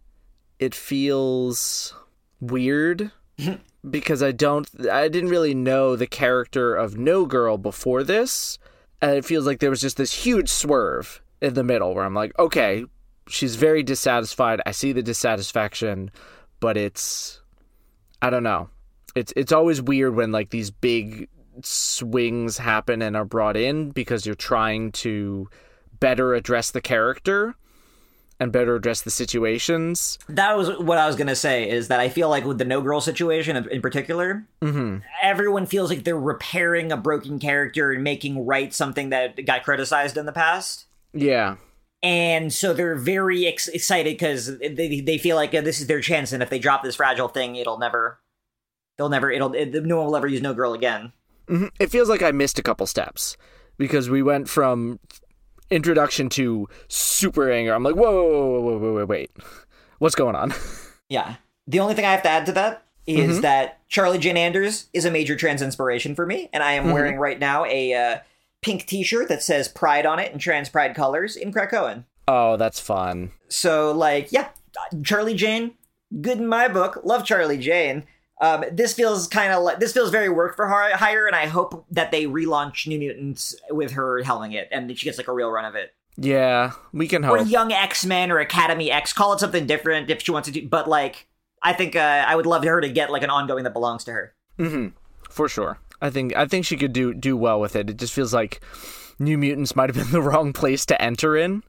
It feels weird because I don't I didn't really know the character of No Girl before this. And it feels like there was just this huge swerve in the middle where I'm like, okay, she's very dissatisfied. I see the dissatisfaction, but it's I don't know. It's it's always weird when like these big swings happen and are brought in because you're trying to better address the character and better address the situations. That was what I was gonna say. Is that I feel like with the no girl situation in- particular, everyone feels like they're repairing a broken character and making right something that got criticized in the past. Yeah. and so they're very ex- excited because they they feel like uh, this is their chance, and if they drop this fragile thing, it'll never, they'll never, it'll, it, no one will ever use no girl again. Mm-hmm. It feels like I missed a couple steps because we went from introduction to super anger. I'm like, whoa, whoa, whoa, whoa, whoa, wait, wait. What's going on? Yeah. The only thing I have to add to that is mm-hmm. that Charlie Jane Anders is a major trans inspiration for me, and I am mm-hmm. wearing right now a uh, pink T-shirt that says Pride on it in trans pride colors in Krakoan. Oh, that's fun. So, like, yeah, Charlie Jane, good in my book. Love Charlie Jane. Um, this feels kind of like this feels very work for hi- hire, and I hope that they relaunch New Mutants with her helming it, and that she gets like a real run of it. Yeah, we can hope. Or. Young X Men or Academy X, call it something different if she wants to do. But like, I think uh, I would love her to get like an ongoing that belongs to her. For sure. I think I think she could do do well with it. It just feels like New Mutants might have been the wrong place to enter in.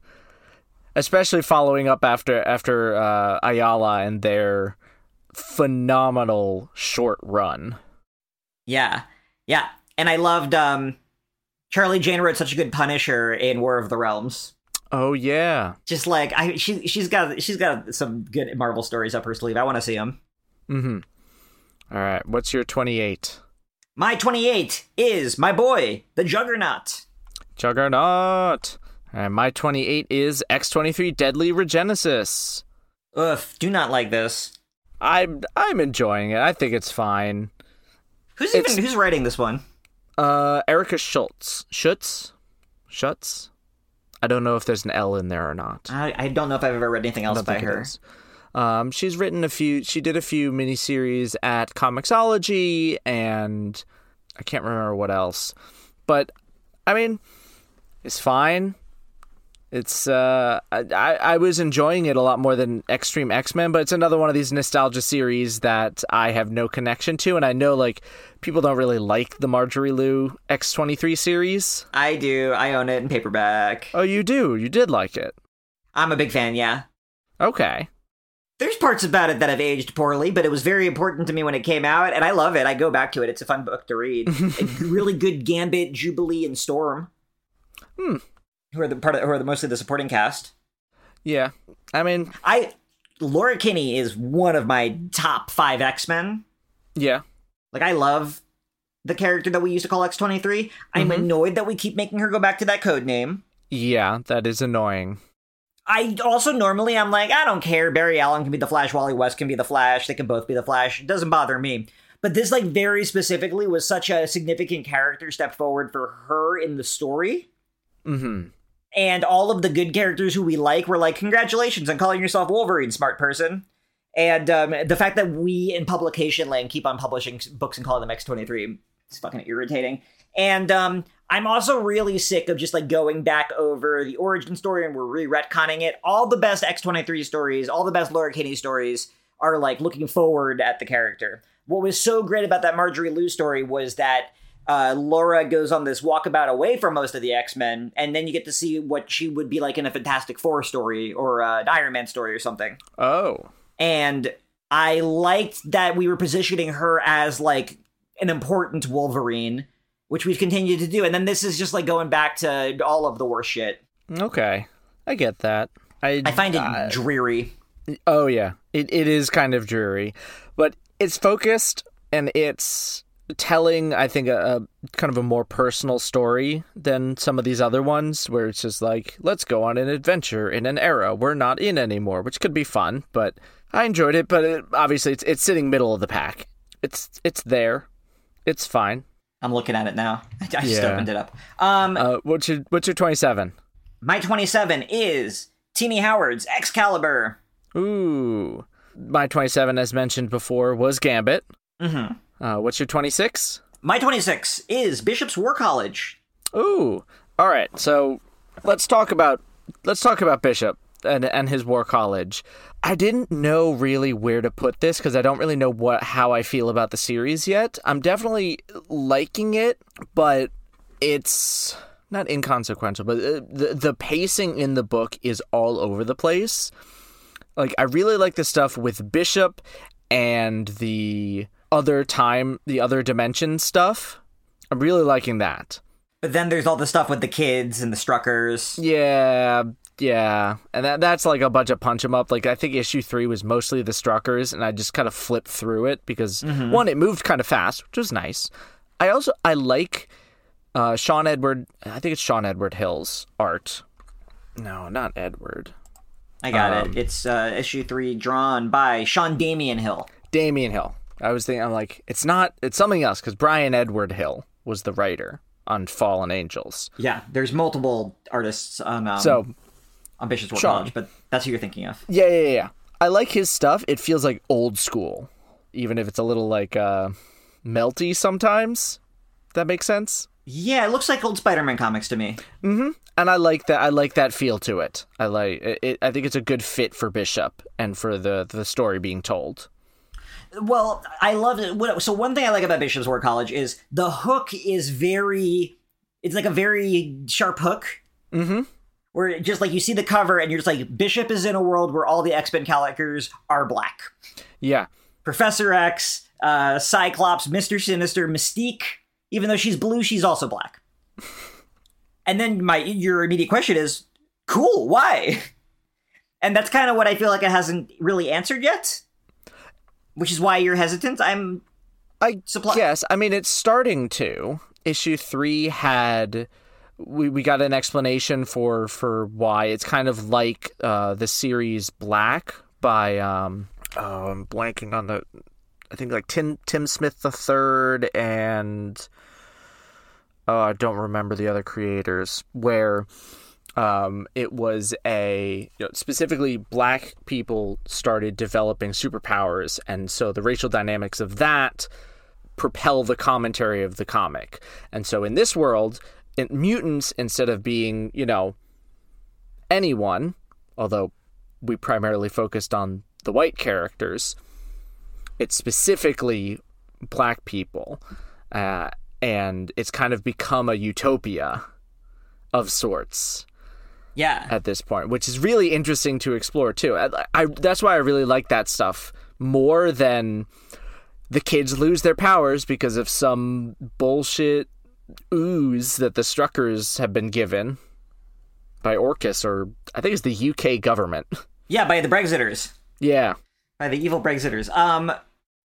Especially following up after after uh, Ayala and their phenomenal short run. Yeah, yeah, and I loved um, Charlie Jane wrote such a good Punisher in War of the Realms. Oh yeah. Just like I, she she's got she's got some good Marvel stories up her sleeve. I want to see them. Mhm. All right. What's your 28? My twenty eight is my boy, the Juggernaut. Juggernaut. And my 28 is X23 Deadly Regenesis. Ugh, do not like this. I'm I'm enjoying it. I think it's fine. Who's It's- even who's writing this one? Uh Erica Schultz. Schutz? Schutz? I don't know if there's an L in there or not. I, I don't know if I've ever read anything else by her. Um, she's written a few. She did a few miniseries at Comixology, and I can't remember what else. But I mean, it's fine. It's uh, I I was enjoying it a lot more than Extreme X Men, but it's another one of these nostalgia series that I have no connection to, and I know like people don't really like the Marjorie Liu X twenty three series. I do. I own it in paperback. Oh, you do. You did like it. I'm a big fan. Yeah. Okay. There's parts about it that have aged poorly, but it was very important to me when it came out, and I love it. I go back to it. It's a fun book to read. A really good Gambit, Jubilee, and Storm. Hmm. Who are the part of, who are the, mostly the supporting cast. Yeah. I mean, I Laura Kinney is one of my top five X Men. yeah. Like I love the character that we used to call X twenty three. I'm annoyed that we keep making her go back to that code name. Yeah, that is annoying. I also normally I'm like I don't care. Barry Allen can be the Flash. Wally West can be the Flash. They can both be the Flash. It doesn't bother me. But this like very specifically was such a significant character step forward for her in the story. Mm-hmm. And all of the good characters who we like were like, congratulations on calling yourself Wolverine, smart person. And um, the fact that we in publication land keep on publishing books and calling them X23 is fucking irritating. And um, I'm also really sick of just like going back over the origin story and we're re retconning it. All the best X23 stories, all the best Laura Kinney stories are like looking forward at the character. What was so great about that Marjorie Liu story was that uh, Laura goes on this walkabout away from most of the X Men, and then you get to see what she would be like in a Fantastic Four story or uh, an Iron Man story or something. Oh. And I liked that we were positioning her as like an important Wolverine, which we've continued to do. And then this is just like going back to all of the worst shit. Okay. I get that. I I find it uh, dreary. Oh yeah. It it is kind of dreary, but it's focused and it's telling I think a, a kind of a more personal story than some of these other ones where it's just like let's go on an adventure in an era we're not in anymore, which could be fun, but I enjoyed it, but it, obviously it's it's sitting middle of the pack. It's it's there. It's fine. I'm looking at it now. I just Yeah. opened it up. Um, Uh what's your what's your 27? my 27 is Tini Howard's Excalibur. Ooh. My 27 as mentioned before was Gambit. Hmm Uh what's your 26? My 26 is Bishop's War College. Ooh. All right. So let's talk about let's talk about Bishop and and his war college. I didn't know really where to put this because I don't really know what how I feel about the series yet. I'm definitely liking it, but it's not inconsequential, but uh, the the pacing in the book is all over the place. Like I really like the stuff with Bishop and the other time, the other dimension stuff. I'm really liking that. But then there's all the stuff with the kids and the Struckers. Yeah, yeah, and that that's like a bunch of punch punch 'em up. Like I think issue three was mostly the Struckers, and I just kind of flipped through it because one, it moved kind of fast, which was nice. I also I like uh, Sean Edward. I think it's Sean Edward Hill's art. No, not Edward. I got it. It's uh, issue three, drawn by Sean Damien Hill. Damian Hill. I was thinking, I'm like, it's not. It's something else because Bryan Edward Hill was the writer on Fallen Angels. Yeah, there's multiple artists on um, So on Bishop's War Sean. College, but that's who you're thinking of. Yeah, yeah, yeah. I like his stuff. It feels like old school, even if it's a little like uh, melty sometimes. That makes sense. Yeah, it looks like old Spider-Man comics to me. And I like that. I like that feel to it. I like. It, it, I think it's a good fit for Bishop and for the the story being told. Well, I love it. So one thing I like about Bishop's War College is the hook is very. It's like a very sharp hook. Mm-hmm. Where just like you see the cover and you're just like Bishop is in a world where all the X Men characters are black. Yeah. Professor X, uh, Cyclops, Mister Sinister, Mystique. Even though she's blue, she's also black. and then my your immediate question is, cool, why? And that's kind of what I feel like it hasn't really answered yet. Which is why you're hesitant. I'm I Supply- yes, I mean, it's starting to. Issue three had we, we got an explanation for for why it's kind of like uh, the series Black by um oh I'm blanking on the I think like Tim Tim Smith the third and oh I don't remember the other creators where um, it was a you know, specifically black people started developing superpowers, and so the racial dynamics of that propel the commentary of the comic. And so in this world, mutants instead of being you know anyone, although we primarily focused on the white characters, it's specifically black people, uh, and it's kind of become a utopia of sorts yeah. at this point, which is really interesting to explore too. I, I that's why I really like that stuff more than the kids lose their powers because of some bullshit ooze that the Struckers have been given by Orcus or I think it's the UK government. Yeah, by the Brexiters. yeah. by the evil Brexiters. Um,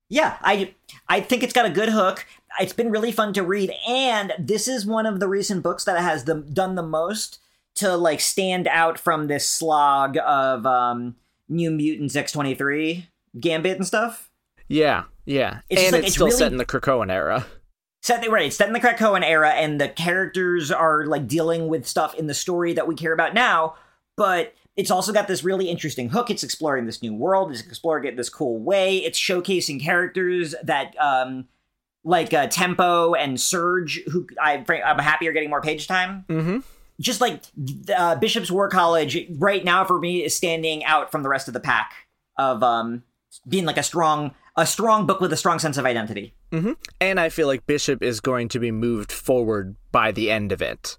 yeah, I I think it's got a good hook. It's been really fun to read, and this is one of the recent books that has the, done the most to like stand out from this slog of um, New Mutants X twenty three Gambit and stuff. Yeah. Yeah. It's and like- it's, still really- set in the Krakoan era. Set right, it's set in the Krakoan era, and the characters are like dealing with stuff in the story that we care about now. But it's also got this really interesting hook. It's exploring this new world. It's exploring it this cool way. It's showcasing characters that, um, like uh, Tempo and Surge, who I, I'm happy are getting more page time. Mm-hmm. Just like uh, Bishop's War College right now for me is standing out from the rest of the pack of um, being like a strong, a strong book with a strong sense of identity. Mm-hmm. And I feel like Bishop is going to be moved forward by the end of it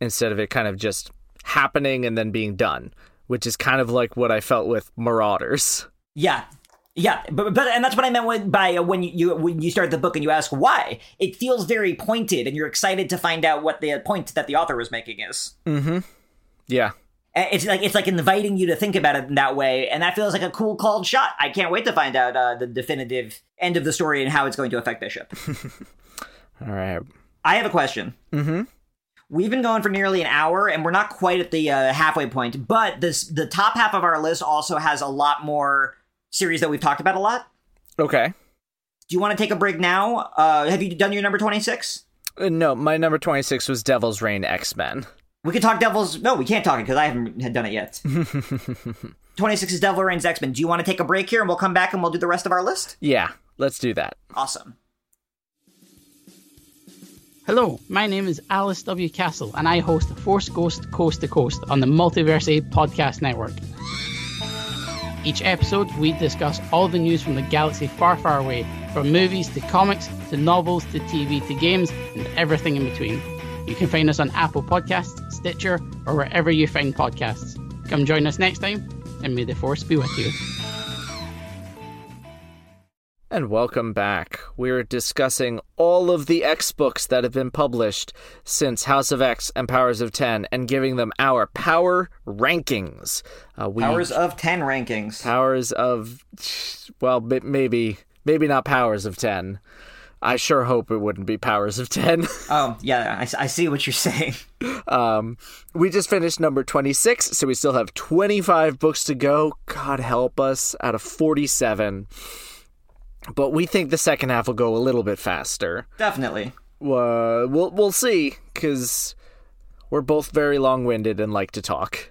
instead of it kind of just happening and then being done, which is kind of like what I felt with Marauders. Yeah. Yeah, but, but and that's what I meant with, by uh, when you, you when you start the book and you ask why. It feels very pointed, and you're excited to find out what the point that the author was making is. Mm-hmm. Yeah. It's like it's like inviting you to think about it in that way, and that feels like a cool called shot. I can't wait to find out uh, the definitive end of the story and how it's going to affect Bishop. All right. I have a question. Mm-hmm. We've been going for nearly an hour, and we're not quite at the uh, halfway point. But this the top half of our list also has a lot more series that we've talked about a lot. Okay. Do you want to take a break now? Uh, have you done your number twenty six? Uh, no, my number 26 was Devil's Reign X Men. We could talk Devils. No, we can't talk it because I haven't had done it yet. 26 is Devil Reigns X Men. Do you want to take a break here and we'll come back and we'll do the rest of our list? Yeah, let's do that. Awesome. Hello, my name is Alice W. Castle, and I host Force Ghost Coast to Coast on the Multiverse Podcast Network. Each episode, we discuss all the news from the galaxy far, far away, from movies to comics to novels to TV to games and everything in between. You can find us on Apple Podcasts, Stitcher, or wherever you find podcasts. Come join us next time, and may the Force be with you. And welcome back. We're discussing all of the X books that have been published since House of X and Powers of 10 and giving them our power rankings. Uh, we, powers of 10 rankings. Powers of, well, maybe, maybe not Powers of 10. I sure hope it wouldn't be Powers of 10. oh, yeah, I, I, see what you're saying. Um, we just finished number 26, so we still have 25 books to go. God help us, out of 47 but we think the second half will go a little bit faster. Definitely. Uh, we'll we'll see because we're both very long winded and like to talk.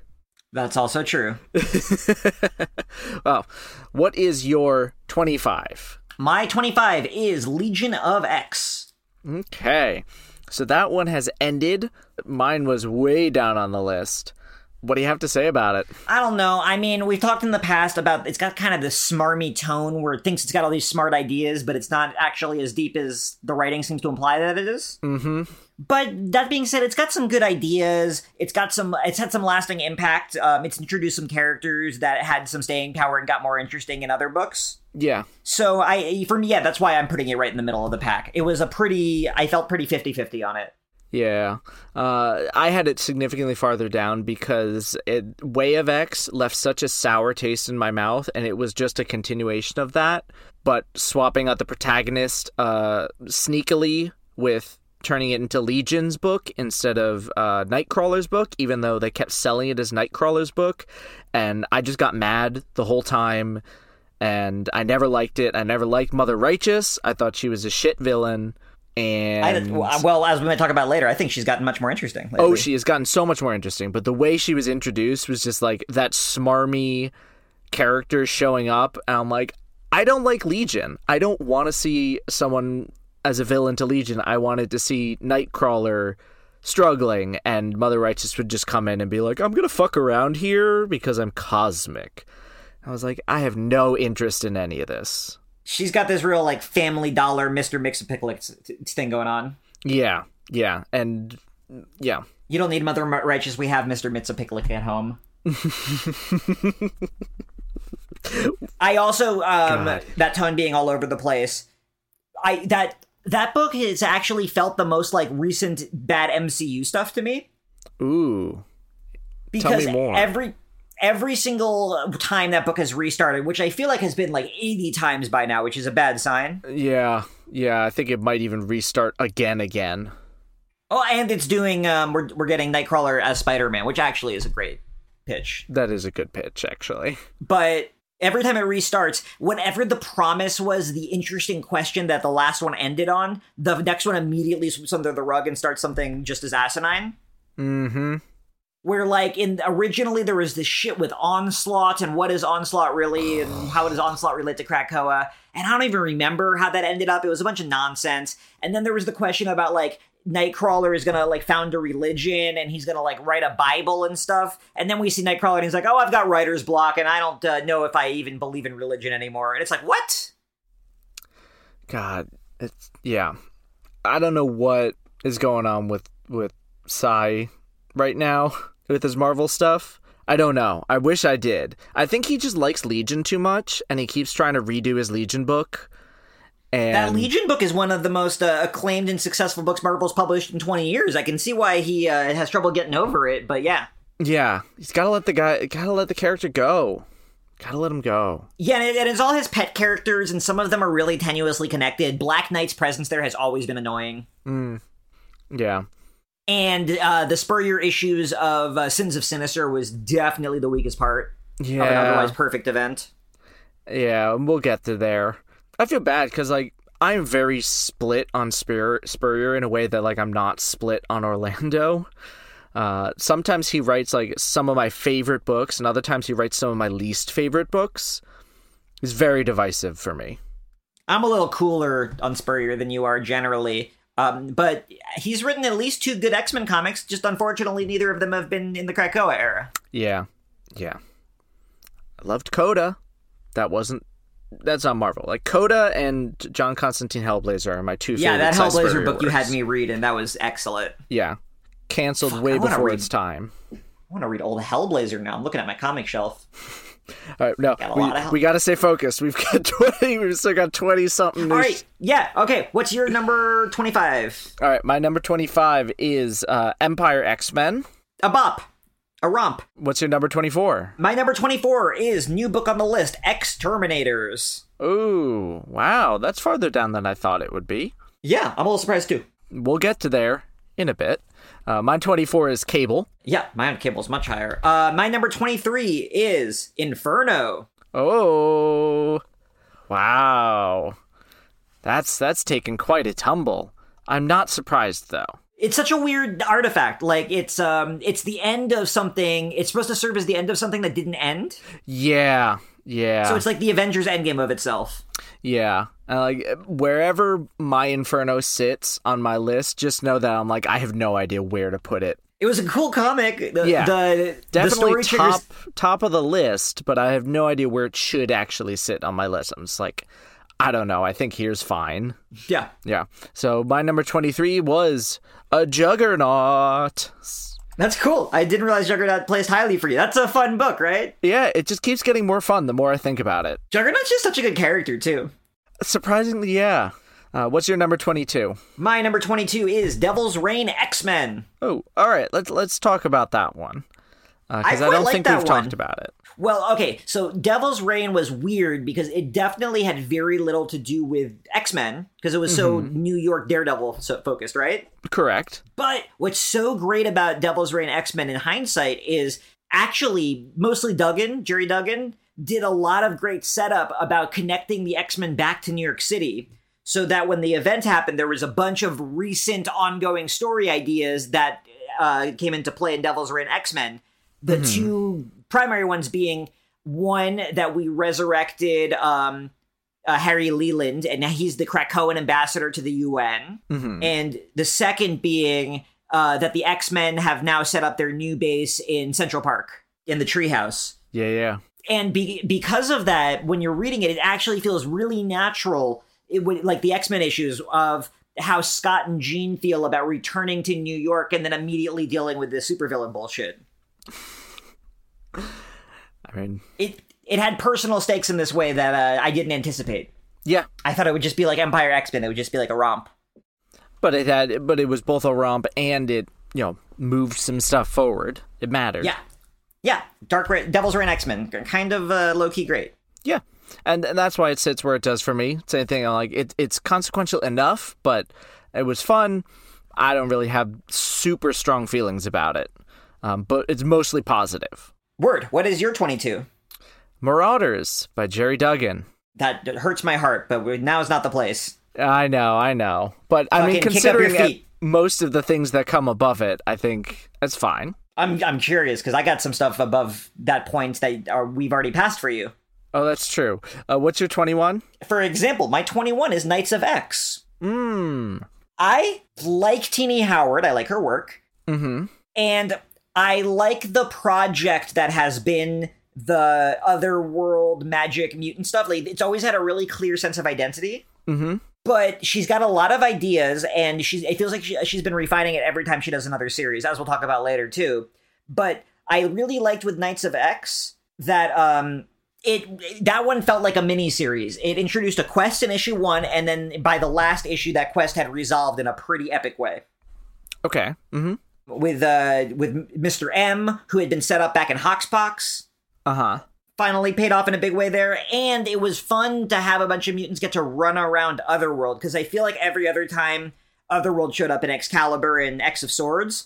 That's also true. well, what is your twenty five? My twenty five is Legion of X. Okay, so that one has ended. Mine was way down on the list. What do you have to say about it? I don't know. I mean, we've talked in the past about it's got kind of this smarmy tone where it thinks it's got all these smart ideas, but it's not actually as deep as the writing seems to imply that it is. Mm-hmm. But that being said, it's got some good ideas. It's got some. It's had some lasting impact. Um, it's introduced some characters that had some staying power and got more interesting in other books. Yeah. So I, for me, yeah, that's why I'm putting it right in the middle of the pack. It was a pretty. I felt pretty 50-50 on it. Yeah, uh, I had it significantly farther down because it, Way of X left such a sour taste in my mouth, and it was just a continuation of that. But swapping out the protagonist uh, sneakily with turning it into Legion's book instead of uh, Nightcrawler's book, even though they kept selling it as Nightcrawler's book, and I just got mad the whole time, and I never liked it. I never liked Mother Righteous. I thought she was a shit villain. And I, well, as we might talk about later, I think she's gotten much more interesting. Lately. Oh, she has gotten so much more interesting. But the way she was introduced was just like that smarmy character showing up, and I'm like, I don't like Legion. I don't want to see someone as a villain to Legion. I wanted to see Nightcrawler struggling, and Mother Righteous would just come in and be like, "I'm gonna fuck around here because I'm cosmic." I was like, I have no interest in any of this she's got this real like family dollar Mr. Mxyzptlk thing going on. Yeah, yeah, and yeah. You don't need Mother Righteous. We have Mr. Mxyzptlk at home. I also um, that tone being all over the place. I that that book has actually felt the most like recent bad MCU stuff to me. Ooh. Because every every single time that book has restarted, which I feel like has been like 80 times by now, which is a bad sign. Yeah, yeah, I think it might even restart again again. Oh, and it's doing um we're we're getting Nightcrawler as Spider-Man, which actually is a great pitch. That is a good pitch actually. But every time it restarts, whatever the promise was, the interesting question that the last one ended on, the next one immediately sweeps under the rug and starts something just as asinine. Mm-hmm where like in originally there was this shit with onslaught and what is onslaught really and how does onslaught relate to krakoa and i don't even remember how that ended up. It was a bunch of nonsense. And then there was the question about like nightcrawler is gonna like found a religion and he's gonna like write a bible and stuff. And then we see nightcrawler and he's like oh i've got writer's block and i don't uh, know if i even believe in religion anymore. And it's like what? God it's yeah. I don't know what is going on with with Si right now with his Marvel stuff. I don't know. I wish I did. I think he just likes Legion too much, and he keeps trying to redo his Legion book. And that Legion book is one of the most uh, acclaimed and successful books Marvel's published in 20 years. I can see why he uh, has trouble getting over it, but yeah. Yeah, he's got to let the guy, got to let the character go. Gotta let him go. Yeah, and, and it's all his pet characters, and some of them are really tenuously connected. Black Knight's presence there has always been annoying. Mm. Yeah and uh, the Spurrier issues of uh, Sins of Sinister was definitely the weakest part yeah. of an otherwise perfect event. Yeah, we'll get to there. I feel bad because like I'm very split on Spur- Spurrier in a way that like I'm not split on Orlando. Uh, sometimes he writes like some of my favorite books, and other times he writes some of my least favorite books. He's very divisive for me. I'm a little cooler on Spurrier than you are generally. Um, but he's written at least two good X Men comics. Just unfortunately, neither of them have been in the Krakoa era. Yeah, yeah. I loved Coda. That wasn't. That's not Marvel. Like Coda and John Constantine Hellblazer are my two. Yeah, that Hellblazer book you had me read, and that was excellent. Yeah, canceled Fuck, way before read- its time. I want to read old Hellblazer now. I'm looking at my comic shelf. All right, no, Got we, lot of help. we got to stay focused. We've got twenty. We've still got twenty something. All right, yeah, okay. What's your number twenty-five? All right, my number twenty-five is uh, Empire X Men. A bop, a romp. What's your number twenty-four? My number twenty-four is new book on the list: Exterminators. Ooh, wow, that's farther down than I thought it would be. Yeah, I'm a little surprised too. We'll get to there in a bit. Uh, my twenty-four is Cable. Yeah, my own cable's much higher. Uh, my number twenty-three is Inferno. Oh, wow, that's that's taken quite a tumble. I'm not surprised though. It's such a weird artifact. Like it's um, it's the end of something. It's supposed to serve as the end of something that didn't end. Yeah, yeah. So it's like the Avengers Endgame of itself. Yeah. Like wherever my Inferno sits on my list, just know that I'm like I have no idea where to put it. It was a cool comic. The, Yeah. the, the Definitely story top triggers. top of the list, but I have no idea where it should actually sit on my list. I'm just like I don't know. I think here's fine. Yeah, Yeah. So my number 23 was a Juggernaut. That's cool. I didn't realize Juggernaut plays highly for you. That's a fun book, right? Yeah, it just keeps getting more fun the more I think about it. Juggernaut's just such a good character too. Surprisingly, yeah. Uh, what's your number 22? My number twenty-two is Devil's Reign X Men. Oh, all right. Let's let's talk about that one because I, quite don't like think we've one. talked about it. Well, okay, so Devil's Reign was weird because it definitely had very little to do with X Men because it was so New York Daredevil so focused, right? Correct. But what's so great about Devil's Reign X Men in hindsight is actually mostly Duggan, Gerry Duggan, did a lot of great setup about connecting the X Men back to New York City. So that when the event happened, there was a bunch of recent ongoing story ideas that uh, came into play in Devil's Reign X Men. The two primary ones being one that we resurrected um, uh, Harry Leland, and now he's the Krakoan ambassador to the UN hmm and the second being uh, that the X Men have now set up their new base in Central Park in the treehouse. Yeah, yeah. And be- because of that, when you're reading it, it actually feels really natural. It would like the X Men issues of how Scott and Jean feel about returning to New York and then immediately dealing with the supervillain bullshit. I mean, It it had personal stakes in this way that uh, I didn't anticipate. yeah, I thought it would just be like Empire X Men. It would just be like a romp. but it had, but it was both a romp and it, you know, moved some stuff forward. It mattered. Yeah, yeah. Dark Ra- Devil's Reign X Men, kind of uh, low key great. yeah, and, and that's why it sits where it does for me. Same thing. Like it, it's consequential enough, but it was fun. I don't really have super strong feelings about it, um, but it's mostly positive. Word, what is your 22? Marauders by Gerry Duggan. That hurts my heart, but now is not the place. I know, I know, but I mean, Fucking considering it- most of the things that come above it, I think that's fine. I'm I'm curious because I got some stuff above that point that are, we've already passed for you. Oh, that's true. Uh, what's your twenty-one? For example, my 21 is Knights of X. Mmm. I like Tini Howard. I like her work, Mm-hmm. and I like the project that has been the other world magic mutant stuff. Like it's always had a really clear sense of identity. Mm-hmm. but she's got a lot of ideas and she's it feels like she, she's been refining it every time she does another series as we'll talk about later too but i really liked with knights of x that um it that one felt like a mini series it introduced a quest in issue one and then by the last issue that quest had resolved in a pretty epic way Okay. Mm-hmm. With uh with mr m who had been set up back in hoxpox Uh-huh. finally paid off in a big way there and it was fun to have a bunch of mutants get to run around otherworld because i feel like every other time otherworld showed up in excalibur and x of swords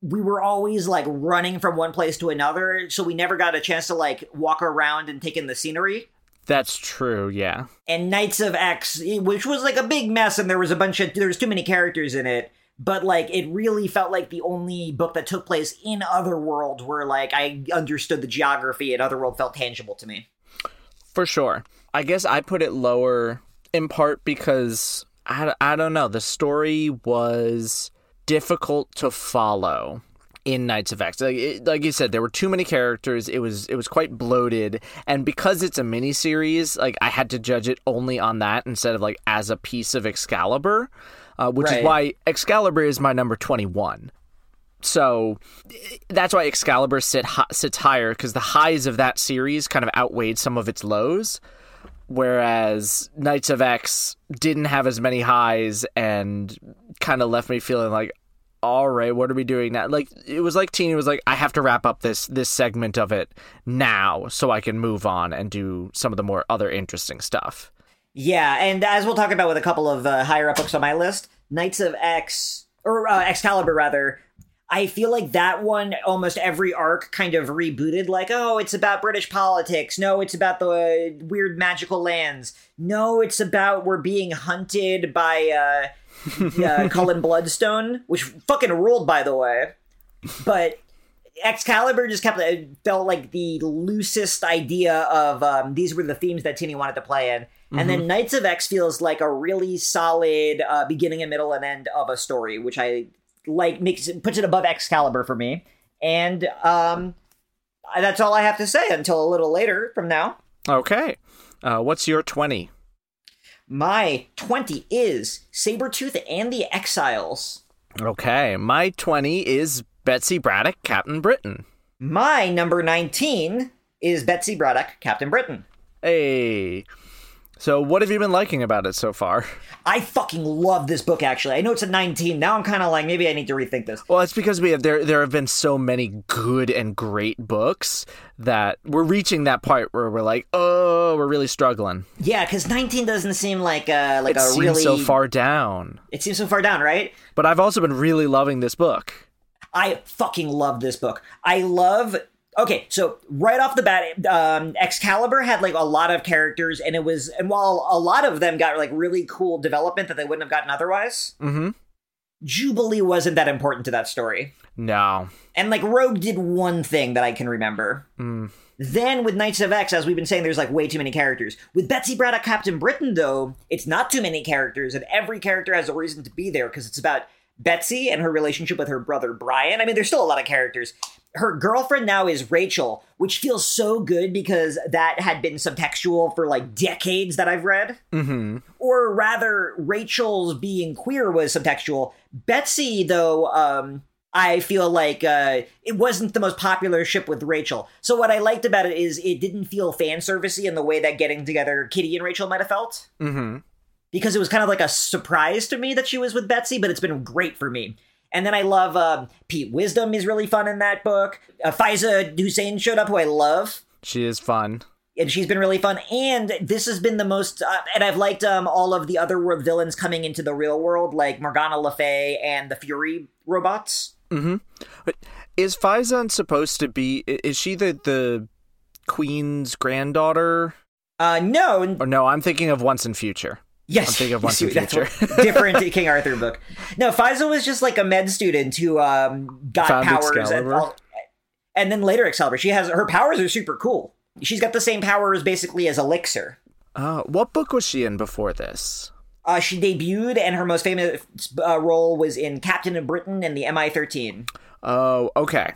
we were always like running from one place to another so we never got a chance to like walk around and take in the scenery That's true, yeah. and Knights of X, which was like a big mess, and there was a bunch of there was too many characters in it. But like, it really felt like the only book that took place in Otherworld, where like I understood the geography, and Otherworld felt tangible to me. For sure. I guess I put it lower in part because I, I don't know. The story was difficult to follow in Knights of X. Like, it, like you said, there were too many characters. It was it was quite bloated, and because it's a mini series, like I had to judge it only on that instead of like as a piece of Excalibur, uh, which Right. is why Excalibur is my number twenty one. So that's why Excalibur sit sits higher because the highs of that series kind of outweighed some of its lows, whereas Knights of X didn't have as many highs and kind of left me feeling like, all right, what are we doing now? Like it was like Tina was like, I have to wrap up this this segment of it now so I can move on and do some of the more other interesting stuff. Yeah, and as we'll talk about with a couple of uh, higher up books on my list, Knights of X or uh, Excalibur rather. I feel like that one almost every arc kind of rebooted. Like, oh, it's about British politics. No, it's about the uh, weird magical lands. No, it's about we're being hunted by uh, uh, Cullen Bloodstone, which fucking ruled, by the way. But Excalibur just kept it felt like the loosest idea of um, these were the themes that Tini wanted to play in. And then Knights of X feels like a really solid uh, beginning and middle and end of a story, which I like makes it puts it above Excalibur for me. And um, that's all I have to say until a little later from now. Okay, uh, what's your twenty? My 20 is Sabretooth and the Exiles. Okay, my twenty is Betsy Braddock, Captain Britain. My number 19 is Betsy Braddock, Captain Britain. Hey. So, what have you been liking about it so far? I fucking love this book. Actually, I know it's a 19. Now I'm kind of like maybe I need to rethink this. Well, it's because we have there there have been so many good and great books that we're reaching that part where we're like, oh, we're really struggling. Yeah, because 19 doesn't seem like a like a really It a seems really. so far down. It seems so far down, right? But I've also been really loving this book. I fucking love this book. I love. Okay, so right off the bat, um, Excalibur had like a lot of characters, and it was, and while a lot of them got like really cool development that they wouldn't have gotten otherwise, Mm-hmm. Jubilee wasn't that important to that story. No. And like Rogue did one thing that I can remember. Mm. Then with Knights of X, as we've been saying, there's like way too many characters. With Betsy Braddock Captain Britain, though, it's not too many characters, and every character has a reason to be there because it's about Betsy and her relationship with her brother Brian. I mean, there's still a lot of characters. Her girlfriend now is Rachel, which feels so good because that had been subtextual for like decades that I've read Mm-hmm. or rather rachel's being queer was subtextual betsy though um i feel like uh it wasn't the most popular ship with rachel so what i liked about it is it didn't feel fan servicey in the way that getting together kitty and rachel might have felt Mm-hmm. Because it was kind of like a surprise to me that she was with betsy but it's been great for me and then I love um, Pete Wisdom is really fun in that book. Uh, Faiza Hussein showed up, who I love She is fun. and she's been really fun. And this has been the most, uh, and I've liked um, all of the other world villains coming into the real world, like Morgana Le Fay and the Fury robots. Mm-hmm. But is Faizan supposed to be? Is she the the queen's granddaughter? Uh, no, Or no? I'm thinking of Once and Future. Yes, I'm thinking of Once in that's what- different King Arthur book. No, Faiza was just like a med student who um, got Found powers, and, Excalibur. all, and then later Excalibur. She has her powers are super cool. She's got the same powers basically as Elixir. Uh, what book was she in before this? Uh, she debuted, and her most famous uh, role was in Captain of Britain and the MI13, Oh, okay,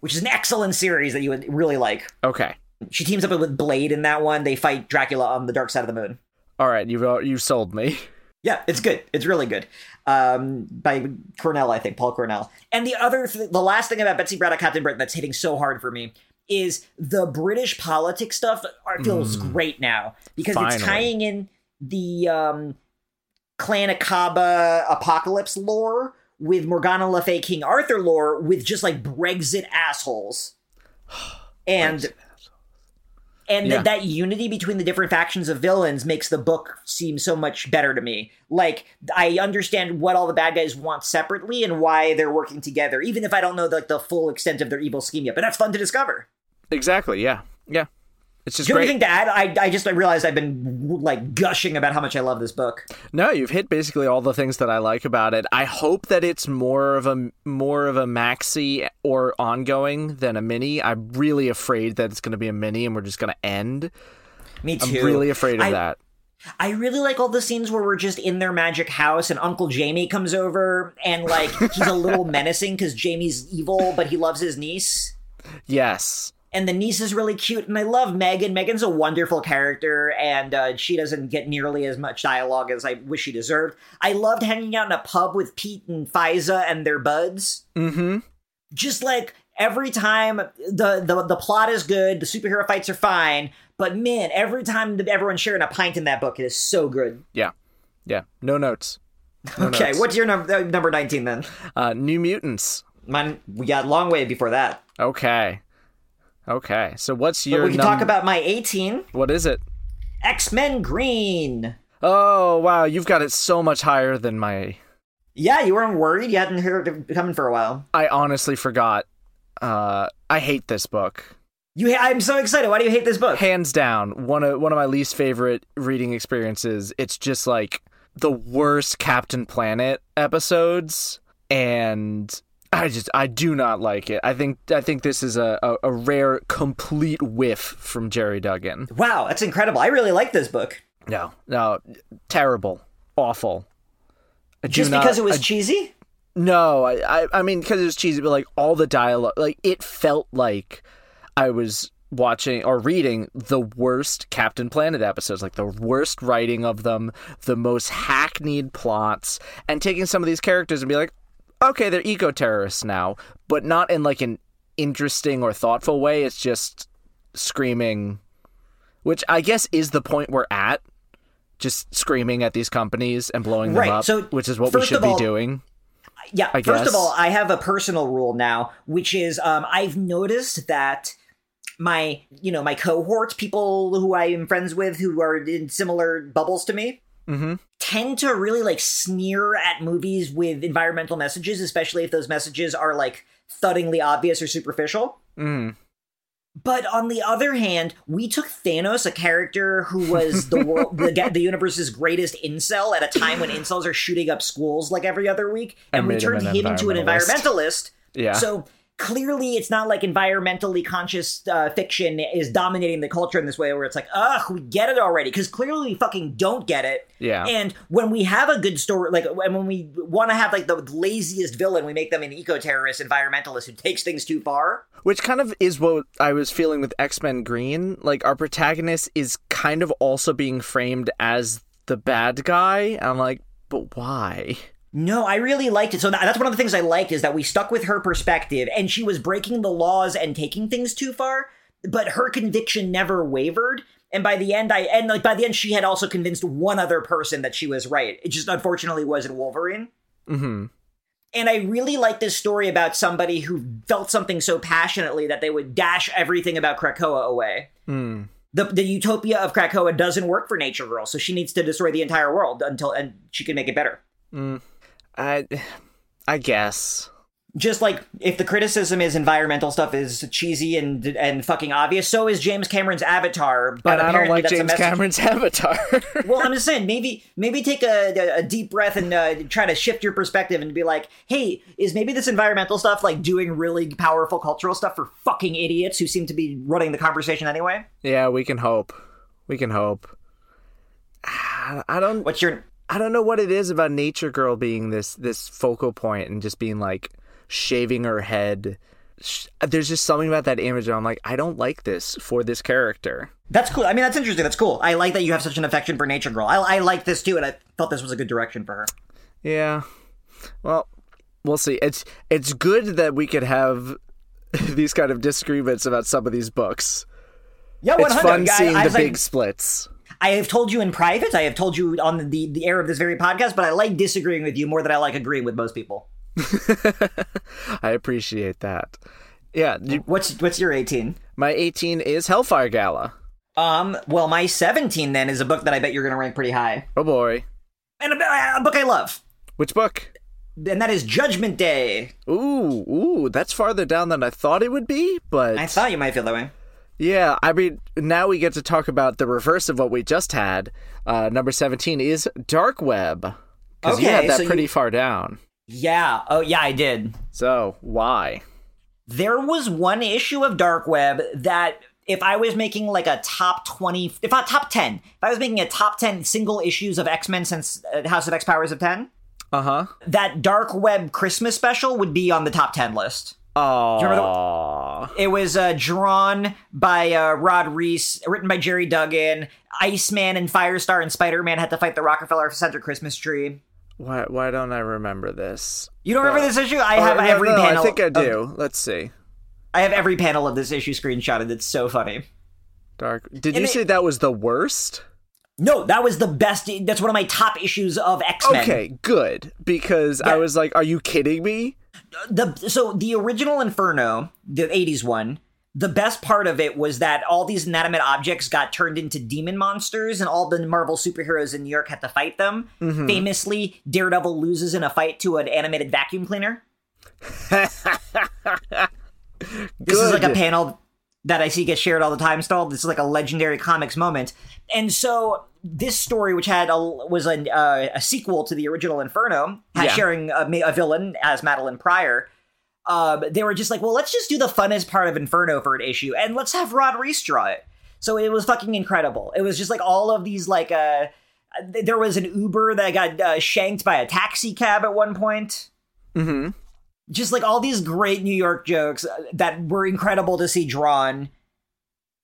which is an excellent series that you would really like. okay. She teams up with Blade in that one. They fight Dracula on the dark side of the moon. All right, you've you've sold me. Yeah, it's good. It's really good. Um, by Cornell, I think Paul Cornell. And the other, th- the last thing about Betsy Braddock, Captain Britain, that's hitting so hard for me is the British politics stuff. Are, feels great now because Finally. it's tying in the um, Clan Akkaba apocalypse lore with Morgana Le Fay King Arthur lore with just like Brexit assholes. And and Yeah. that that unity between the different factions of villains makes the book seem so much better to me. Like I understand what all the bad guys want separately and why they're working together, even if I don't know like the full extent of their evil scheme yet. But that's fun to discover. Exactly. Yeah. Yeah. It's just Do you have great. anything to add? I I just I realized I've been like gushing about how much I love this book. No, you've hit basically all the things that I like about it. I hope that it's more of a more of a maxi or ongoing than a mini. I'm really afraid that it's going to be a mini and we're just going to end. Me too. I'm really afraid of I- that. I really like all the scenes where we're just in their magic house and Uncle Jamie comes over and like he's a little menacing because Jamie's evil, but he loves his niece. Yes. And the niece is really cute, and I love Megan. Megan's a wonderful character, and uh, she doesn't get nearly as much dialogue as I wish she deserved. I loved hanging out in a pub with Pete and Faiza and their buds. Mm-hmm. Just like every time the, the the plot is good, the superhero fights are fine, but man, every time everyone's sharing a pint in that book, it is so good. Yeah. Yeah. No notes. No okay, notes. what's your number uh, number nineteen then? Uh, New Mutants. Mine, we got a long way before that. Okay. Okay. So what's But your we can num- talk about my eighteen what is it? X Men Green. Oh wow, you've got it so much higher than my Yeah, you weren't worried. You hadn't heard it coming for a while. I honestly forgot. Uh I hate this book. You, ha- I'm so excited. Why do you hate this book? Hands down, one of one of my least favorite reading experiences. It's just like the worst Captain Planet episodes and I just I do not like it. I think I think this is a, a, a rare complete whiff from Gerry Duggan. Wow, that's incredible. I really like this book. No, no, terrible, awful. I Just not- because it was I- cheesy? No, I, I, I mean, because it was cheesy, but like all the dialogue, like it felt like I was watching or reading the worst Captain Planet episodes, like the worst writing of them, the most hackneyed plots, and taking some of these characters and be like, okay, they're eco terrorists now, but not in like an interesting or thoughtful way. It's just screaming, which I guess is the point we're at. Just screaming at these companies and blowing them Right, up, so which is what we should of be doing. Yeah. I First guess. of all, I have a personal rule now, which is um, I've noticed that my, you know, my cohorts, people who I am friends with who are in similar bubbles to me, Mm-hmm. tend to really like sneer at movies with environmental messages, especially if those messages are like thuddingly obvious or superficial. Mm. But on the other hand, we took Thanos, a character who was the world, the, the universe's greatest incel, at a time when incels are shooting up schools like every other week, and, And we him turned an him into an environmentalist. Yeah. So clearly, it's not like environmentally conscious uh, fiction is dominating the culture in this way, where it's like, ugh, we get it already, because clearly we fucking don't get it. Yeah. And when we have a good story, like, and when we want to have like the laziest villain, we make them an eco-terrorist environmentalist who takes things too far. Which kind of is what I was feeling with X Men Green. Like, our protagonist is kind of also being framed as the bad guy. And I'm like, but why? No, I really liked it. So that's one of the things I liked is that we stuck with her perspective, and she was breaking the laws and taking things too far, but her conviction never wavered. And by the end, I and like by the end, she had also convinced one other person that she was right. It just unfortunately wasn't Wolverine. Mm-hmm. And I really like this story about somebody who felt something so passionately that they would dash everything about Krakoa away. Mm. The, the utopia of Krakoa doesn't work for Nature Girl, so she needs to destroy the entire world until and she can make it better. Mm. I, I guess. just like if the criticism is environmental stuff is cheesy and and fucking obvious, so is James Cameron's Avatar. But I don't like James Cameron's Avatar. Well, I'm just saying, maybe maybe take a, a, deep breath and uh, try to shift your perspective and be like, hey, is maybe this environmental stuff like doing really powerful cultural stuff for fucking idiots who seem to be running the conversation anyway? yeah, we can hope. We can hope. I don't. What's your I don't know what it is about Nature Girl being this this focal point and just being like shaving her head. There's just something about that image. And I'm like, I don't like this for this character. That's cool. I mean, that's interesting. That's cool. I like that you have such an affection for Nature Girl. I, I like this too, and I thought this was a good direction for her. Yeah. Well, we'll see. It's it's good that we could have these kind of disagreements about some of these books. Yeah, It's fun seeing I the like- big splits. I have told you in private, I have told you on the, the air of this very podcast, but I like disagreeing with you more than I like agreeing with most people. I appreciate that. Yeah, you- What's what's your 18? my 18 is Hellfire Gala. Um, well, my 17 then is a book that I bet you're going to rank pretty high. Oh boy. And a, a book I love. Which book? And that is Judgment Day. Ooh, ooh, that's farther down than I thought it would be, but I thought you might feel that way. Yeah, I mean, now we get to talk about the reverse of what we just had. Uh, number 17 is Dark Web. Because you had that so you- pretty far down. Yeah. Oh, yeah, I did. So, why? There was one issue of Dark Web that if I was making like a top 20, if not top 10, if I was making a top 10 single issues of X Men since uh, House of X Powers of 10, Uh huh. that Dark Web Christmas special would be on the top 10 list. Oh. It was uh, drawn by uh, Rod Reis, written by Gerry Duggan. Iceman and Firestar and Spider Man had to fight the Rockefeller Center Christmas tree. Why? Why don't I remember this? You don't remember this issue? I have no, every no, panel. I think I of- do. Let's see. I have every panel of this issue screenshotted. It's so funny. Dark. Did And you it- say that was the worst? No, that was the best. That's one of my top issues of X Men. Okay, good. Because I was like, are you kidding me? The so the original Inferno, the '80s one, the best part of it was that all these inanimate objects got turned into demon monsters, and all the Marvel superheroes in New York had to fight them. Mm-hmm. Famously, Daredevil loses in a fight to an animated vacuum cleaner. This is like a panel that I see get shared all the time. Still, this is like a legendary comics moment. And so this story, which had a, was a, uh, a sequel to the original Inferno, had Yeah. sharing a, a villain as Madelyne Pryor. Um, they were just like, well, let's just do the funnest part of Inferno for an issue, and let's have Rod Reis draw it. So it was fucking incredible. It was just like all of these like uh, th- there was an Uber that got uh, shanked by a taxi cab at one point Mm-hmm. just like all these great New York jokes uh, that were incredible to see drawn.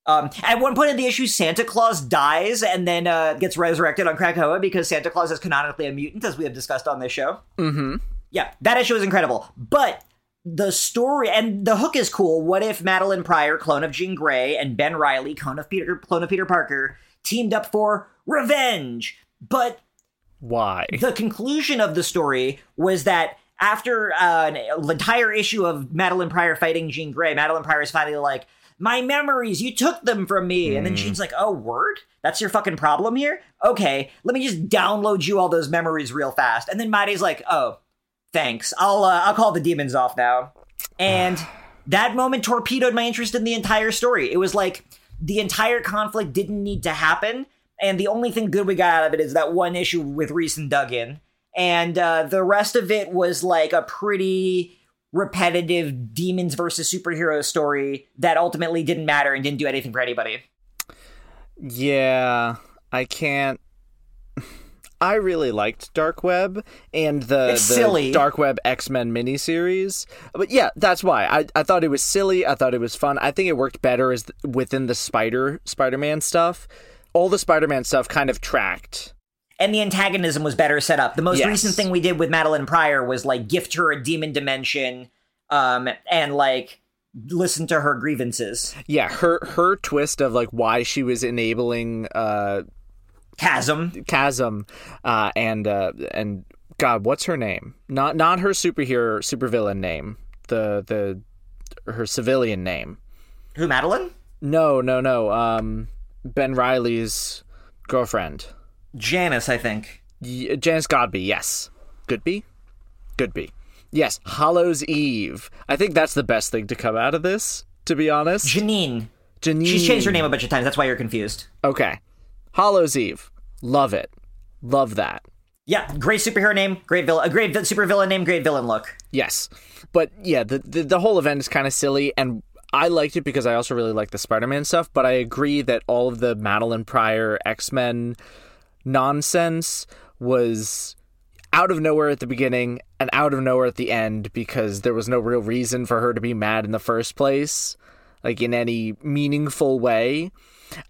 Um, at one point in the issue, Santa Claus dies and then uh, gets resurrected on Krakoa because Santa Claus is canonically a mutant, as we have discussed on this show. Mm-hmm. Yeah, that issue is incredible. But the story and the hook is cool. What if Madelyne Pryor, clone of Jean Grey, and Ben Riley, clone of Peter, clone of Peter Parker, teamed up for revenge? But Why? the conclusion of the story was that after uh, an entire issue of Madelyne Pryor fighting Jean Grey, Madelyne Pryor is finally like, "My memories, you took them from me," and then Jean's like, "Oh, word? That's your fucking problem here? Okay, let me just download you all those memories real fast." And then Maddie's like, "Oh, thanks. I'll uh, I'll call the demons off now." And that moment torpedoed my interest in the entire story. It was like the entire conflict didn't need to happen, and the only thing good we got out of it is that one issue with Reis and Duggan, and uh, the rest of it was like a pretty repetitive demons versus superhero story that ultimately didn't matter and didn't do anything for anybody. Yeah, I can't. I really liked Dark Web and the, It's the silly. Dark Web X Men miniseries. But yeah, that's why I, I thought it was silly. I thought it was fun. I think it worked better as within the Spider Spider Man stuff. All the Spider Man stuff kind of tracked. And the antagonism was better set up. The most Yes. recent thing we did with Madelyne Pryor was like gift her a demon dimension, um, and like listen to her grievances. Yeah, her her twist of like why she was enabling uh Chasm. Chasm uh and uh and God, what's her name? Not not her superhero supervillain name. The the her civilian name. Who, Madelyne? No, no, no. Um, Ben Riley's girlfriend, Janice, I think. y- Janice Godbe. Yes, Goodby, Goodby. Yes, Hallows' Eve. I think that's the best thing to come out of this. To be honest, Janine. Janine. She's changed her name a bunch of times. That's why you're confused. Okay, Hallows' Eve. Love it. Love that. Yeah, great superhero name, great villain, a great vi- supervillain name, great villain look. Yes, but yeah, the the, the whole event is kind of silly, and I liked it because I also really like the Spider-Man stuff. But I agree that all of the Madelyne Pryor X Men nonsense was out of nowhere at the beginning and out of nowhere at the end because there was no real reason for her to be mad in the first place, like in any meaningful way.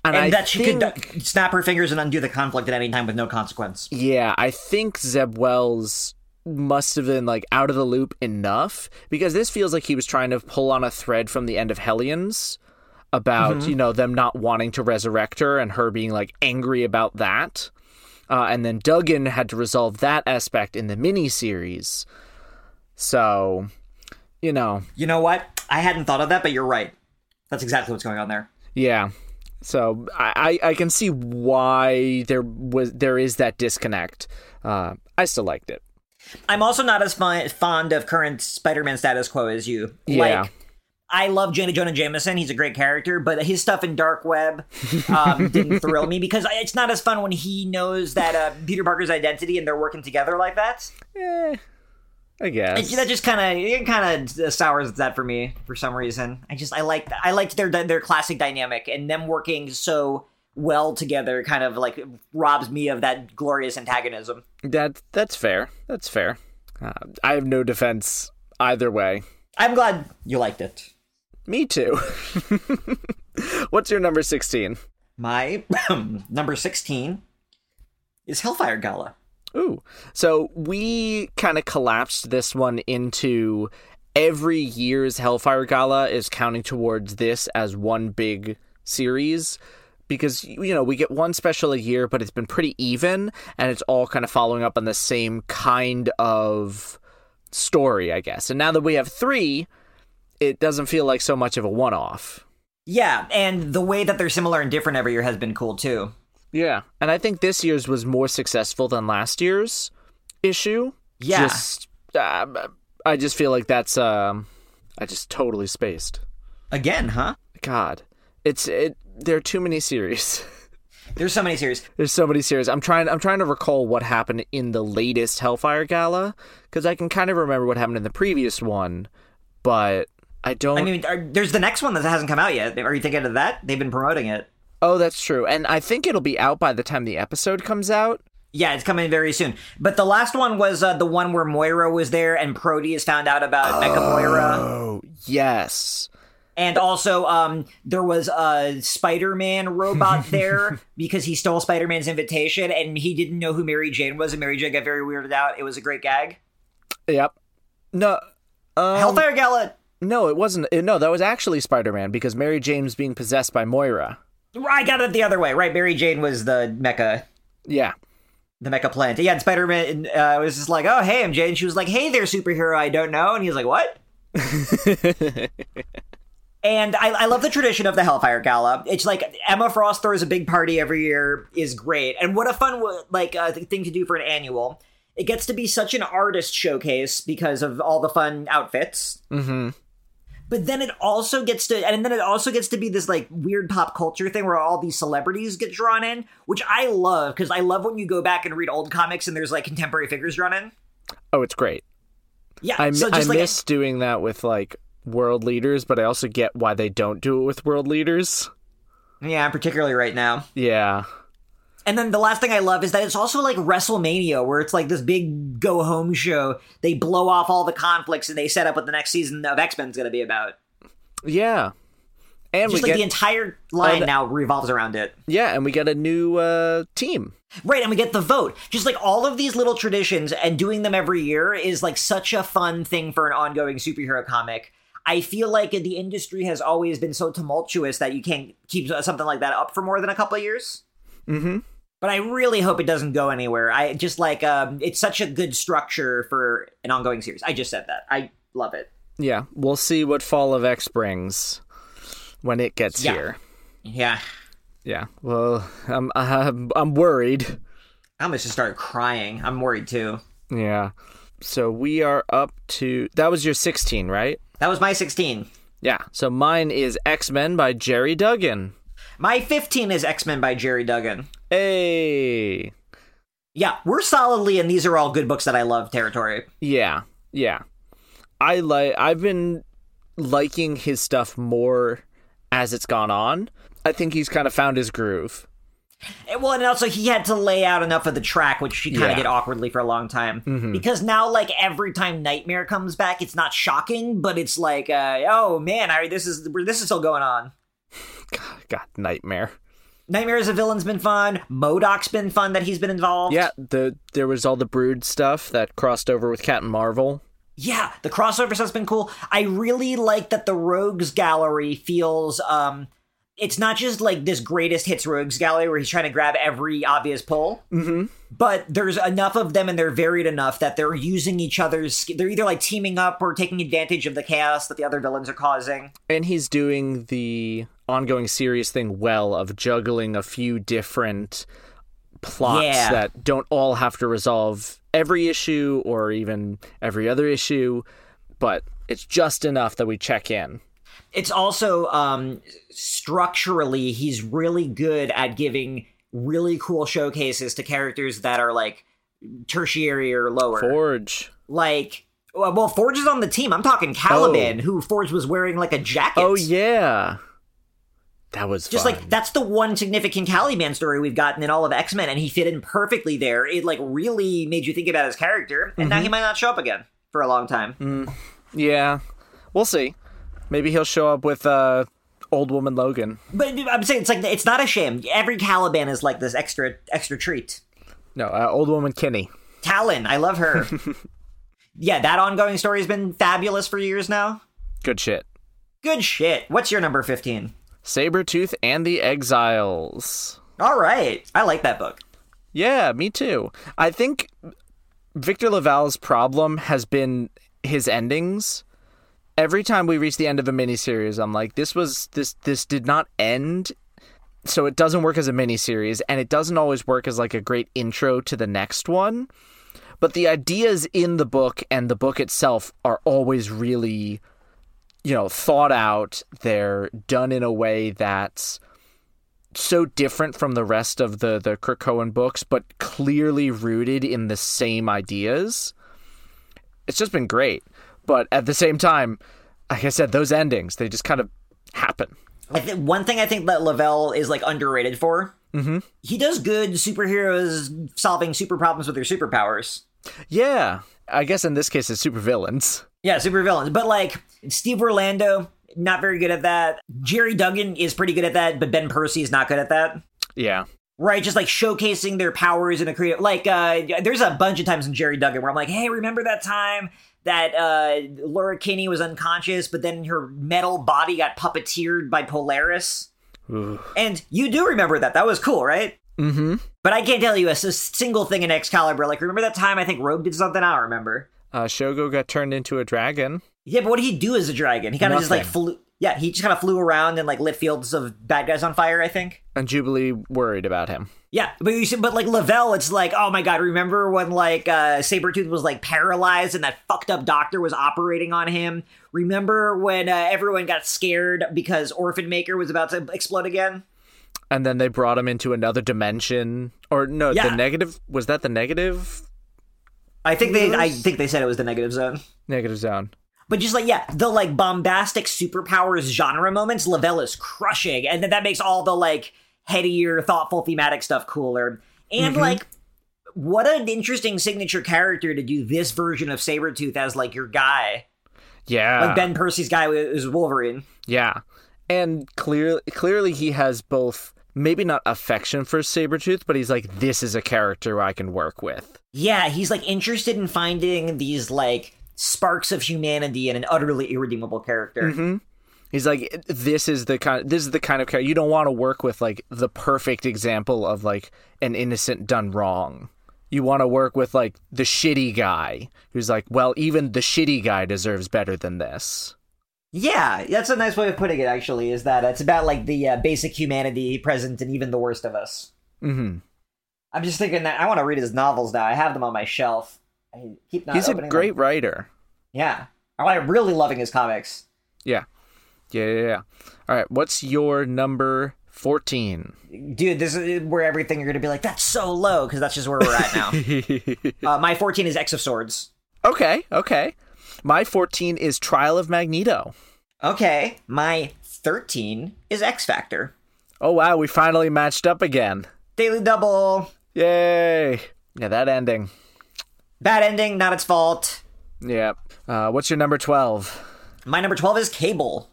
And, And I that she think, could snap her fingers and undo the conflict at any time with no consequence. yeah, I think Zeb Wells must have been like out of the loop enough because this feels like he was trying to pull on a thread from the end of Hellions about mm-hmm. you know them not wanting to resurrect her and her being like angry about that. Uh, and then Duggan had to resolve that aspect in the miniseries. So, you know, You know what? I hadn't thought of that, but you're right. That's exactly what's going on there. Yeah. So I, I can see why there was there is that disconnect. Uh, I still liked it. I'm also not as fond of current Spider-Man status quo as you. Yeah. Like, I love Jenny Jonah Jameson. He's a great character, but his stuff in Dark Web um, didn't thrill me because it's not as fun when he knows that uh, Peter Parker's identity and they're working together like that. Eh, I guess. It- that just kind of it kind of sours that for me for some reason. I just I like I liked their their classic dynamic and them working so well together. Kind of like robs me of that glorious antagonism. That that's fair. That's fair. Uh, I have no defense either way. I'm glad you liked it. Me too. What's your number 16? My um, number sixteen is Hellfire Gala. Ooh. So we kind of collapsed this one into every year's Hellfire Gala is counting towards this as one big series because you know we get one special a year but it's been pretty even and it's all kind of following up on the same kind of story I guess. And now that we have 3, it doesn't feel like so much of a one-off. Yeah, and the way that they're similar and different every year has been cool too. Yeah. And I think this year's was more successful than last year's issue. Yeah. Just, uh, I just feel like that's, um, I just totally spaced. Again, huh? God. It's, it, there are too many series. There's so many series. There's so many series. I'm trying, I'm trying to recall what happened in the latest Hellfire Gala, because I can kind of remember what happened in the previous one, but I don't. I mean, are, there's the next one that hasn't come out yet. Are you thinking of that? They've been promoting it. oh, that's true. And I think it'll be out by the time the episode comes out. Yeah, it's coming very soon. But the last one was uh, the one where Moira was there and Proteus found out about Mecha Moira. Oh, yes. And also, um, there was a Spider-Man robot there because he stole Spider-Man's invitation and he didn't know who Mary Jane was, and Mary Jane got very weirded out. It was a great gag. Yep. No. Um, Hellfire Gala. No, it wasn't. No, that was actually Spider Man because Mary Jane's being possessed by Moira. I got it the other way, right? Mary Jane was the Mecha, Yeah. the Mecha plant. Yeah, and Spider-Man uh, was just like, "Oh, hey, I'm Jane. she was like, "Hey there, superhero. I don't know," and he was like, "What?" And I, I love the tradition of the Hellfire Gala. It's like Emma Frost throws a big party every year is great, and what a fun like uh, thing to do for an annual. It gets to be such an artist showcase because of all the fun outfits. Mm-hmm. But then it also gets to, and then it also gets to be this like weird pop culture thing where all these celebrities get drawn in, which I love because I love when you go back and read old comics and there's like contemporary figures drawn in. Oh, it's great. Yeah, I, so I like miss doing that with like world leaders, but I also get why they don't do it with world leaders. yeah, particularly right now. Yeah. And then the last thing I love is that it's also like WrestleMania, where it's like this big go home show. They blow off all the conflicts and they set up what the next season of X Men is going to be about. Yeah. And Just we like get the entire line the- now revolves around it. yeah, and we get a new uh, team. Right, and we get the vote. Just like all of these little traditions and doing them every year is like such a fun thing for an ongoing superhero comic. I feel like the industry has always been so tumultuous that you can't keep something like that up for more than a couple of years. Mm-hmm. But I really hope it doesn't go anywhere. I just like um it's such a good structure for an ongoing series. I just said that. I love it. Yeah, we'll see what Fall of X brings when it gets Yeah. here. Yeah. Yeah. Well, I'm I'm, I'm worried. I almost just started crying. I'm worried too. Yeah. So we are up to that was your 16, right? That was my 16. Yeah. So mine is X Men by Gerry Duggan. My 15 is X-Men by Gerry Duggan. Hey. Yeah, we're solidly and these are all good books that I love territory. Yeah. Yeah. I like. I've been liking his stuff more as it's gone on. I think he's kind of found his groove. And- Well, and also he had to lay out enough of the track, which he kind of Yeah. did awkwardly for a long time. Because now, like every time Nightmare comes back, it's not shocking, but it's like, uh, oh man, I, this is this is still going on. God, nightmare. Nightmare as a villain's been fun. MODOK's been fun that he's been involved. Yeah. The there was all the Brood stuff that crossed over with Captain Marvel. Yeah, the crossover stuff's been cool. I really like that the Rogues Gallery feels um it's not just like this greatest hits Rogues Gallery where he's trying to grab every obvious pull. Mm-hmm. But there's enough of them and they're varied enough that they're using each other's they're either like teaming up or taking advantage of the chaos that the other villains are causing. And he's doing the ongoing serious thing well of juggling a few different plots Yeah. that don't all have to resolve every issue or even every other issue, but it's just enough that we check in. It's also um structurally he's really good at giving really cool showcases to characters that are like tertiary or lower. Forge. like Well, Forge is on the team. I'm talking Caliban, who Forge was wearing like a jacket. Oh yeah, that was Just fun. like that's the one significant Caliban story we've gotten in all of X Men, and he fit in perfectly there. It like really made you think about his character, and Mm-hmm. now he might not show up again for a long time. yeah. We'll see. Maybe he'll show up with uh, old woman Logan. But I'm saying it's like it's not a shame. Every Caliban is like this extra extra treat. No, uh, old woman Kinney. Talon, I love her. yeah, that ongoing story has been fabulous for years now. Good shit. Good shit. What's your number 15? Sabretooth and the Exiles. All right. I like that book. Yeah, me too. I think Victor LaValle's problem has been his endings. Every time we reach the end of a miniseries, I'm like, this was this this did not end. So it doesn't work as a miniseries, and it doesn't always work as like a great intro to the next one. But the ideas in the book and the book itself are always really, you know, thought out. They're done in a way that's so different from the rest of the the Krakoan books, but clearly rooted in the same ideas. It's just been great, but at the same time, like I said, those endings they just kind of happen. I think one thing I think that LaValle is like underrated for. Mm-hmm. He does good superheroes solving super problems with their superpowers. Yeah, I guess in this case it's supervillains. Yeah, supervillains. But like Steve Orlando, not very good at that. Gerry Duggan is pretty good at that, but Ben Percy is not good at that. Yeah, Right, just like showcasing their powers in a creative. Like, uh, there's a bunch of times in Gerry Duggan where I'm like, hey, remember that time that uh, Laura Kinney was unconscious, but then her metal body got puppeteered by Polaris? And you do remember that. That was cool, right? Mm-hmm. But I can't tell you a single thing in Excalibur. Like, remember that time I think Rogue did something? I don't remember. uh, Shogo got turned into a dragon. Yeah, but what did he do as a dragon? He kind of just like flew. Yeah, he just kind of flew around and like lit fields of bad guys on fire. I think. And Jubilee worried about him. Yeah, but you see, but like LaValle, it's like, oh my god, remember when like uh Sabretooth was like paralyzed and that fucked up doctor was operating on him? Remember when uh, everyone got scared because Orphan Maker was about to explode again? And then they brought him into another dimension. Or no, Yeah. the negative was that the negative I think they, I think they said it was the negative zone. negative zone. But just like yeah, the like bombastic superpowers genre moments, LaValle is crushing, and then that makes all the like headier, thoughtful, thematic stuff cooler. And mm-hmm. like, what an interesting signature character to do this version of Sabretooth as like your guy. Yeah. Like Ben Percy's guy is Wolverine. Yeah. And clear, clearly he has both maybe not affection for Sabretooth, but he's like, this is a character I can work with. Yeah, he's like interested in finding these like sparks of humanity in an utterly irredeemable character. He's like, this is the kind this is the kind of character you don't want to work with like the perfect example of like an innocent done wrong. You want to work with like the shitty guy who's like, well, even the shitty guy deserves better than this. Yeah, that's a nice way of putting it. Actually, is that it's about like the uh, basic humanity present in even the worst of us. hmm I'm just thinking that I want to read his novels now. I have them on my shelf. I keep not He's a great Them. writer. Yeah, I'm really loving his comics. Yeah. Yeah, yeah, yeah. All right, what's your number 14? Dude, this is where everything you're gonna be like, that's so low, because that's just where we're at now. uh, my 14 is X of Swords. Okay, okay. My 14 is Trial of Magneto. Okay, my 13 is X Factor. Oh wow, we finally matched up again. Daily Double. Yay! Yeah, that ending. Bad ending, not its fault. Yeah. Uh, what's your number 12? My number 12 is Cable.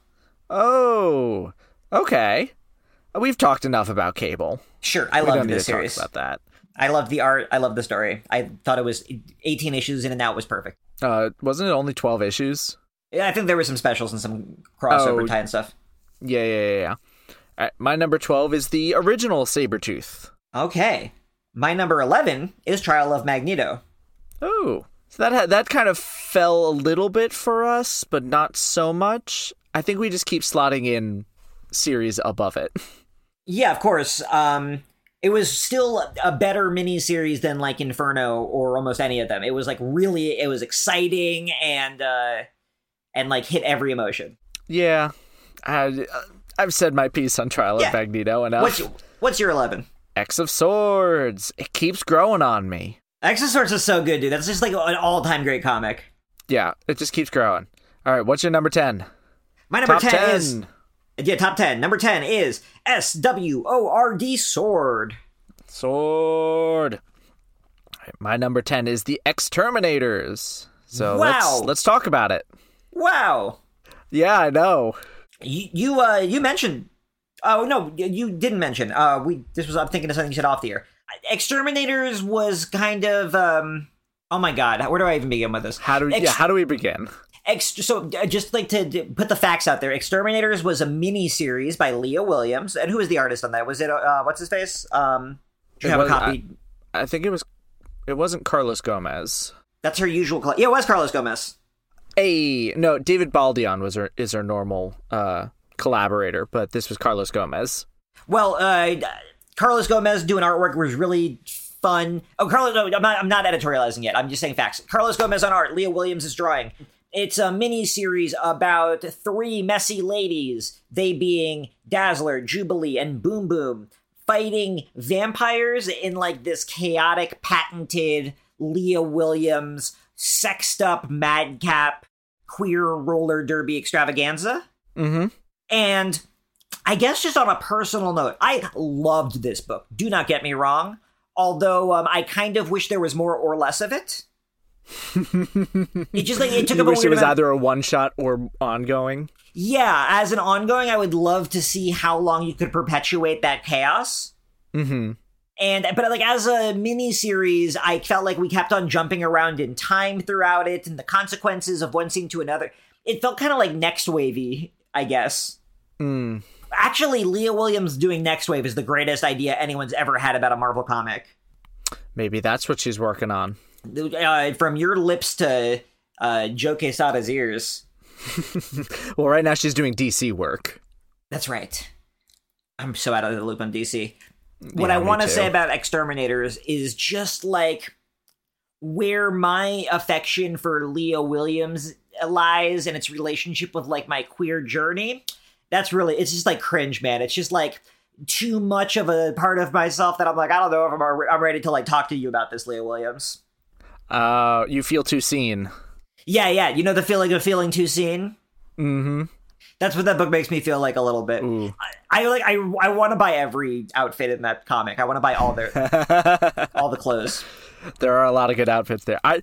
Oh, okay. We've talked enough about Cable. Sure, I love this series. about that. I love the art. I love the story. I thought it was 18 issues in and out was perfect. Uh, wasn't it only 12 issues? Yeah, I think there were some specials and some crossover Oh. tie and stuff. Yeah, yeah, yeah, yeah. Right, my number 12 is the original Sabretooth. Okay. My number 11 is Trial of Magneto. Oh, so that ha- that kind of fell a little bit for us, but not so much. I think we just keep slotting in series above it. Yeah, of course. Um, it was still a better miniseries than like Inferno or almost any of them. It was like really, it was exciting and uh, and like hit every emotion. Yeah, I, I've said my piece on Trial Yeah. of Magneto enough. What's what's your 11? X of Swords. It keeps growing on me. Of is so good, dude. That's just like an all time great comic. Yeah, it just keeps growing. All right, what's your number 10? My number Top 10, 10. is yeah, top 10. Number 10 is S W O R D Sword. Sword. Right, my number 10 is the Exterminators. So Wow. let's let's talk about it. Wow. Yeah, I know. You you uh you mentioned Oh no, you didn't mention. Uh we this was I'm thinking of something you said off the air. Exterminators was kind of um Oh my god, where do I even begin with this? How do Ex- yeah, how do we begin? Ex- so uh, just like to d- put the facts out there, Exterminators was a mini series by Leah Williams, and who was the artist on that? Was it uh, what's his face? Um, do you It have a copy? I think it was it wasn't Carlos Gomez. That's her usual. Cl- yeah, it was Carlos Gomez. Hey, no, David Baldeón was her is her normal uh collaborator, but this was Carlos Gomez. Well, uh, Carlos Gomez doing artwork was really fun. Oh, Carlos, no, I'm not, I'm not editorializing yet. I'm just saying facts. Carlos Gomez on art, Leah Williams is drawing. It's a mini series about three messy ladies, they being Dazzler, Jubilee, and Boom Boom, fighting vampires in like this chaotic, patented Leah Williams, sexed up madcap queer roller derby extravaganza. Mm-hmm. And I guess just on a personal note, I loved this book. Do not get me wrong. Although um, I kind of wish there was more or less of it. it just like it took You a wish it was amount- either a one shot or ongoing. Yeah, as an ongoing, I would love to see how long you could perpetuate that chaos. Mm-hmm. And but like as a mini series, I felt like we kept on jumping around in time throughout it, and the consequences of one scene to another. It felt kind of like next wavy, I guess. Mm. Actually, Leah Williams doing Next Wave is the greatest idea anyone's ever had about a Marvel comic. Maybe that's what she's working on. Uh, from your lips to uh, Joe Quesada's ears. Well, right now she's doing DC work. That's right. I'm so out of the loop on DC. What Yeah, I want to say about Exterminators is just like where my affection for Leah Williams lies and its relationship with like my queer journey. That's really, it's just like cringe, man. It's just like too much of a part of myself that I'm like, I don't know if I'm, I'm ready to like talk to you about this, Leah Williams. Uh, you feel too seen. Yeah, yeah. You know the feeling of feeling too seen? Mm-hmm. That's what that book makes me feel like a little bit. Ooh. I, I like I I want to buy every outfit in that comic. I want to buy all their all the clothes. there are a lot of good outfits there. I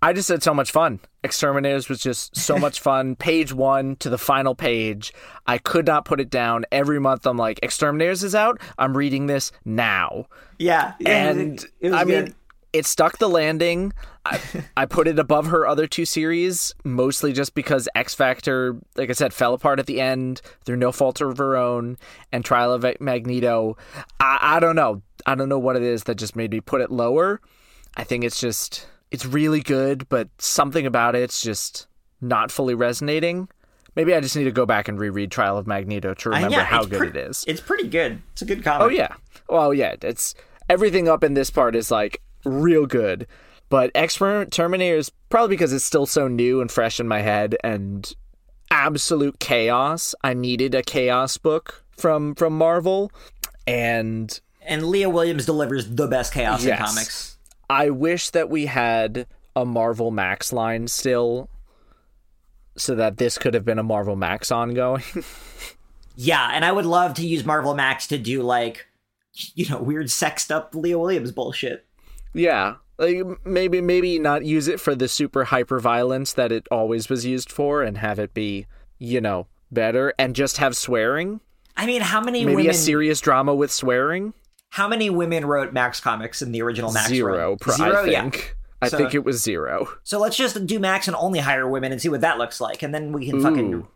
I just had so much fun. Exterminators was just so much fun. Page one to the final page. I could not put it down. Every month I'm like, Exterminators is out. I'm reading this now. Yeah, And it- it was I mean it stuck the landing. I, I put it above her other two series, mostly just because X Factor, like I said, fell apart at the end through no fault of her own, and Trial of Magneto. I, I don't know. I don't know what it is that just made me put it lower. I think it's just it's really good, but something about it's just not fully resonating. Maybe I just need to go back and reread Trial of Magneto to Uh, remember yeah, how good pre- it is. It's pretty good. It's a good comic. Oh yeah. Well, yeah. It's everything up in this part is like real good, but Experiment Terminator is probably because it's still so new and fresh in my head and absolute chaos. I needed a chaos book from from Marvel, and And Leah Williams delivers the best chaos Yes. in comics. I wish that we had a Marvel Max line still. So that this could have been a Marvel Max ongoing. Yeah, and I would love to use Marvel Max to do like you know weird sexed up Leah Williams bullshit. Yeah. Like maybe maybe not use it for the super hyper violence that it always was used for and have it be, you know, better and just have swearing. I mean, how many Maybe women? a serious drama with swearing. How many women wrote Max comics in the original Max? zero, run? pro- Zero, I yeah. think. I So- think it was zero. So let's just do Max and only hire women and see what that looks like, and then we can fucking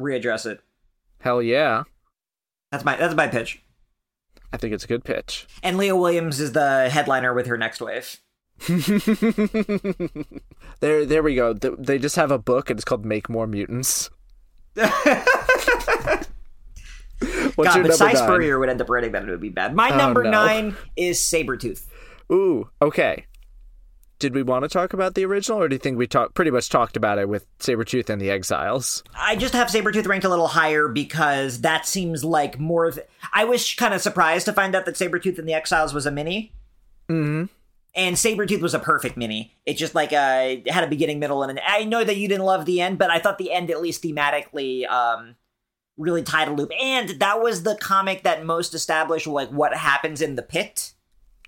readdress it. Hell yeah. That's my that's my pitch. I think it's a good pitch. And Leah Williams is the headliner with her next wave. there there we go. They just have a book and it's called Make More Mutants. What's God, your but number Si nine? Spurrier would end up writing that it would be bad. My Oh, number no. nine is Sabretooth. Ooh, okay. Did we want to talk about the original, or do you think we talk pretty much talked about it with Sabretooth and the Exiles? I just have Sabretooth ranked a little higher because that seems like more of I was kind of surprised to find out that Sabretooth and the Exiles was a mini. Mm-hmm. And Sabretooth was a perfect mini. It just like uh had a beginning, middle, and an I know that you didn't love the end, but I thought the end at least thematically um really tied a loop. And that was the comic that most established like what happens in the pit.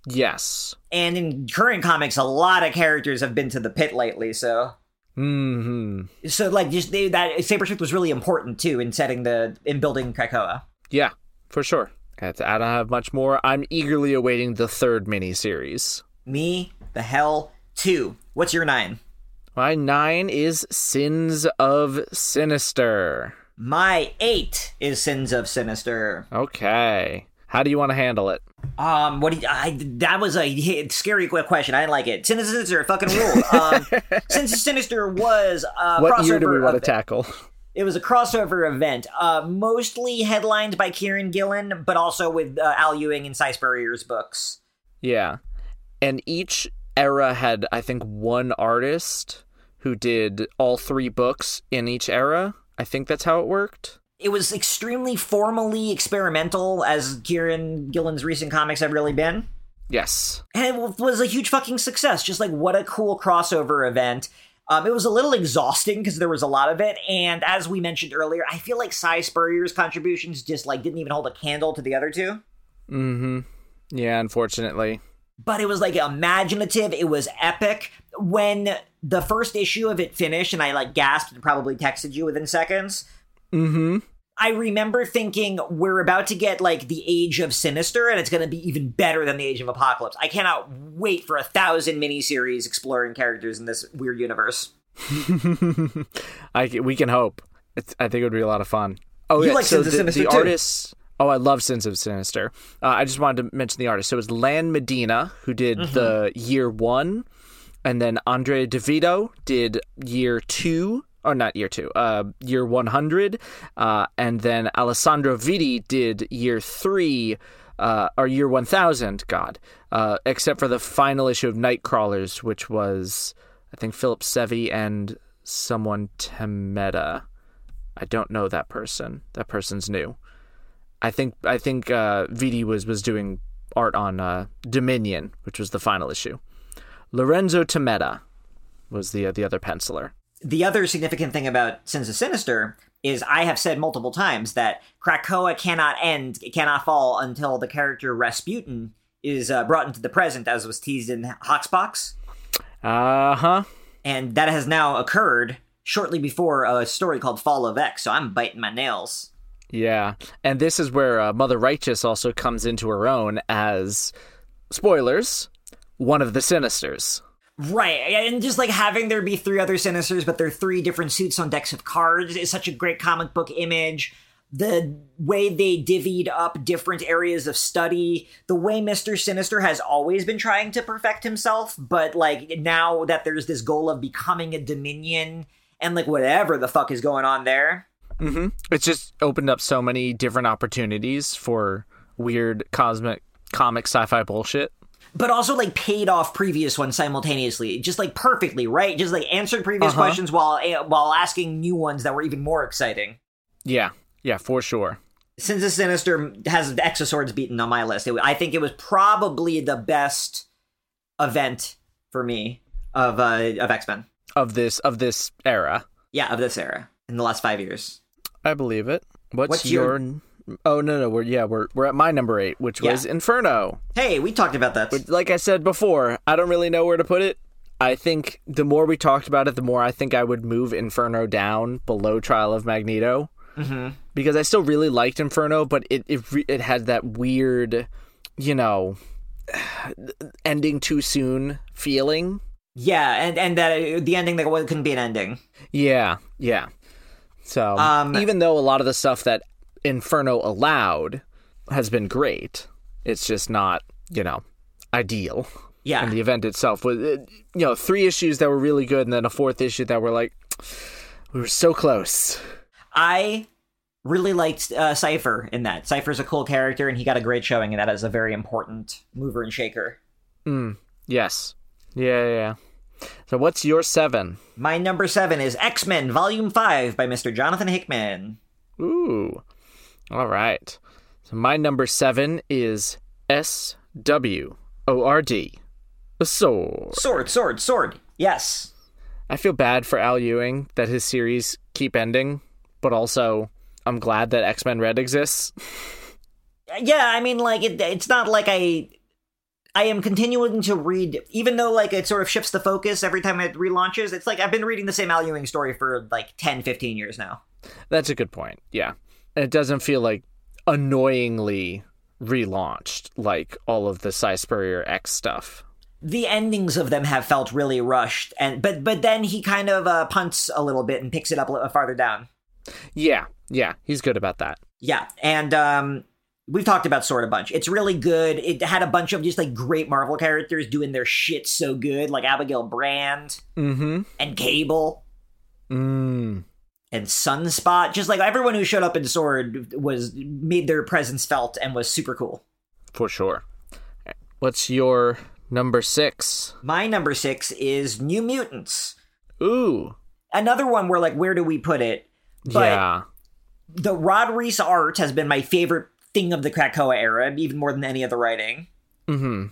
Yes. And in current comics, a lot of characters have been to the pit lately, so Hmm. so like just they, that Sabretooth was really important too in setting the in building Krakoa. Yeah, for sure. I don't have much more. I'm eagerly awaiting the third miniseries. Me, the hell, too. What's your nine? My nine is Sins of Sinister. My eight is Sins of Sinister. Okay. How do you want to handle it? Um, what do you, I, that was a scary quick question. I didn't like it. Sins of Sinister fucking ruled. Um, Sins of Sinister was a What year do we want to tackle? It was a crossover event, uh, mostly headlined by Kieron Gillen, but also with uh, Al Ewing and Si Spurrier's books. Yeah. And each era had, I think, one artist who did all three books in each era. I think that's how it worked. It was extremely formally experimental, as Kieron Gillen's recent comics have really been. Yes. and it was a huge fucking success. Just like what a cool crossover event. Um, it was a little exhausting because there was a lot of it, and as we mentioned earlier, I feel like Si Spurrier's contributions just like didn't even hold a candle to the other two. Mm-hmm. Yeah, unfortunately. But it was like imaginative. It was epic. When the first issue of it finished, and I like gasped and probably texted you within seconds. Mm-hmm. I remember thinking we're about to get like the Age of Sinister, and it's going to be even better than the Age of Apocalypse. I cannot wait for a thousand miniseries exploring characters in this weird universe. I we can hope. It's, I think it would be a lot of fun. Oh, You yeah. like so the, the artists. Oh, I love Sins of Sinister. Uh, I just wanted to mention the artist. So it was Lan Medina who did Mm-hmm. the year one, and then Andre Di Vito did year two, or not year two, uh, year one hundred, uh, and then Alessandro Vitti did year three. Uh, or year 1000, God, uh, except for the final issue of Nightcrawlers, which was, I think, Philip Sevi and someone Temeta. I don't know that person. That person's new. I think I think uh, Vitti was was doing art on uh, Dominion, which was the final issue. Lorenzo Tammetta was the uh, the other penciler. The other significant thing about Sins of Sinister is I have said multiple times that Krakoa cannot end, cannot fall until the character Rasputin is uh, brought into the present, as was teased in Hoxpox. Uh huh. And that has now occurred shortly before a story called Fall of X, so I'm biting my nails. Yeah, and this is where uh, Mother Righteous also comes into her own as spoilers, one of the Sinisters. Right, and just like having there be three other Sinisters, but they're three different suits on decks of cards is such a great comic book image. The way they divvied up different areas of study, the way Mr. Sinister has always been trying to perfect himself, but like now that there's this goal of becoming a Dominion and like whatever the fuck is going on there. Mm-hmm. It's just opened up so many different opportunities for weird cosmic comic sci-fi bullshit. but also like paid off previous ones simultaneously, just like perfectly, right? Just like answered previous Uh-huh. questions while eh, while asking new ones that were even more exciting. Yeah, yeah, for sure. Since the Sinister has X of Swords beaten on my list, it, I think it was probably the best event for me of uh, of X Men. Of this of this era, Yeah, of this era in the last five years. I believe it. What's, What's your... your- Oh no no we're yeah we're we're at my number eight, which was Inferno. Hey, we talked about that. like I said before, I don't really know where to put it. I think the more we talked about it, the more I think I would move Inferno down below Trial of Magneto. Mhm. Because I still really liked Inferno, but it it, it had that weird, you know, ending too soon feeling. Yeah, and and that uh, the ending that couldn't be an ending. Yeah, yeah. So Um, even though a lot of the stuff that Inferno allowed has been great, it's just not, you know, ideal. Yeah, and the event itself was uh, you know three issues that were really good and then a fourth issue that were like we were so close I really liked uh, Cipher in that. Cipher's a cool character, and he got a great showing, and that is a very important mover and shaker. yes yeah yeah, yeah so what's your seven My number seven is X Men Volume Five by Mr. Jonathan Hickman. ooh all right so my number seven is s w o r d A sword. Sword, sword, sword. Yes. I feel bad for Al Ewing that his series keep ending, but also I'm glad that X Men Red exists. Yeah, I mean, like it, it's not like I. I am continuing to read, even though like it sort of shifts the focus every time it relaunches. It's like I've been reading the same Al Ewing story for like 10, 15 years now. That's a good point. Yeah. And it doesn't feel like annoyingly relaunched like all of the Si Spurrier X stuff. The endings of them have felt really rushed, and but but then he kind of uh, punts a little bit and picks it up a little farther down. Yeah. Yeah. He's good about that. Yeah, and um, we've talked about Sword a bunch. It's really good. It had a bunch of just like great Marvel characters doing their shit so good, like Abigail Brand Mm and Cable. Mm. and Sunspot. Just like everyone who showed up in Sword was made their presence felt and was super cool. For sure. What's your number six? My number six is New Mutants. Ooh. Another one where like where do we put it? But yeah. the Rod Reis art has been my favorite thing of the Krakoa era, even more than any of the writing. Mm-hmm.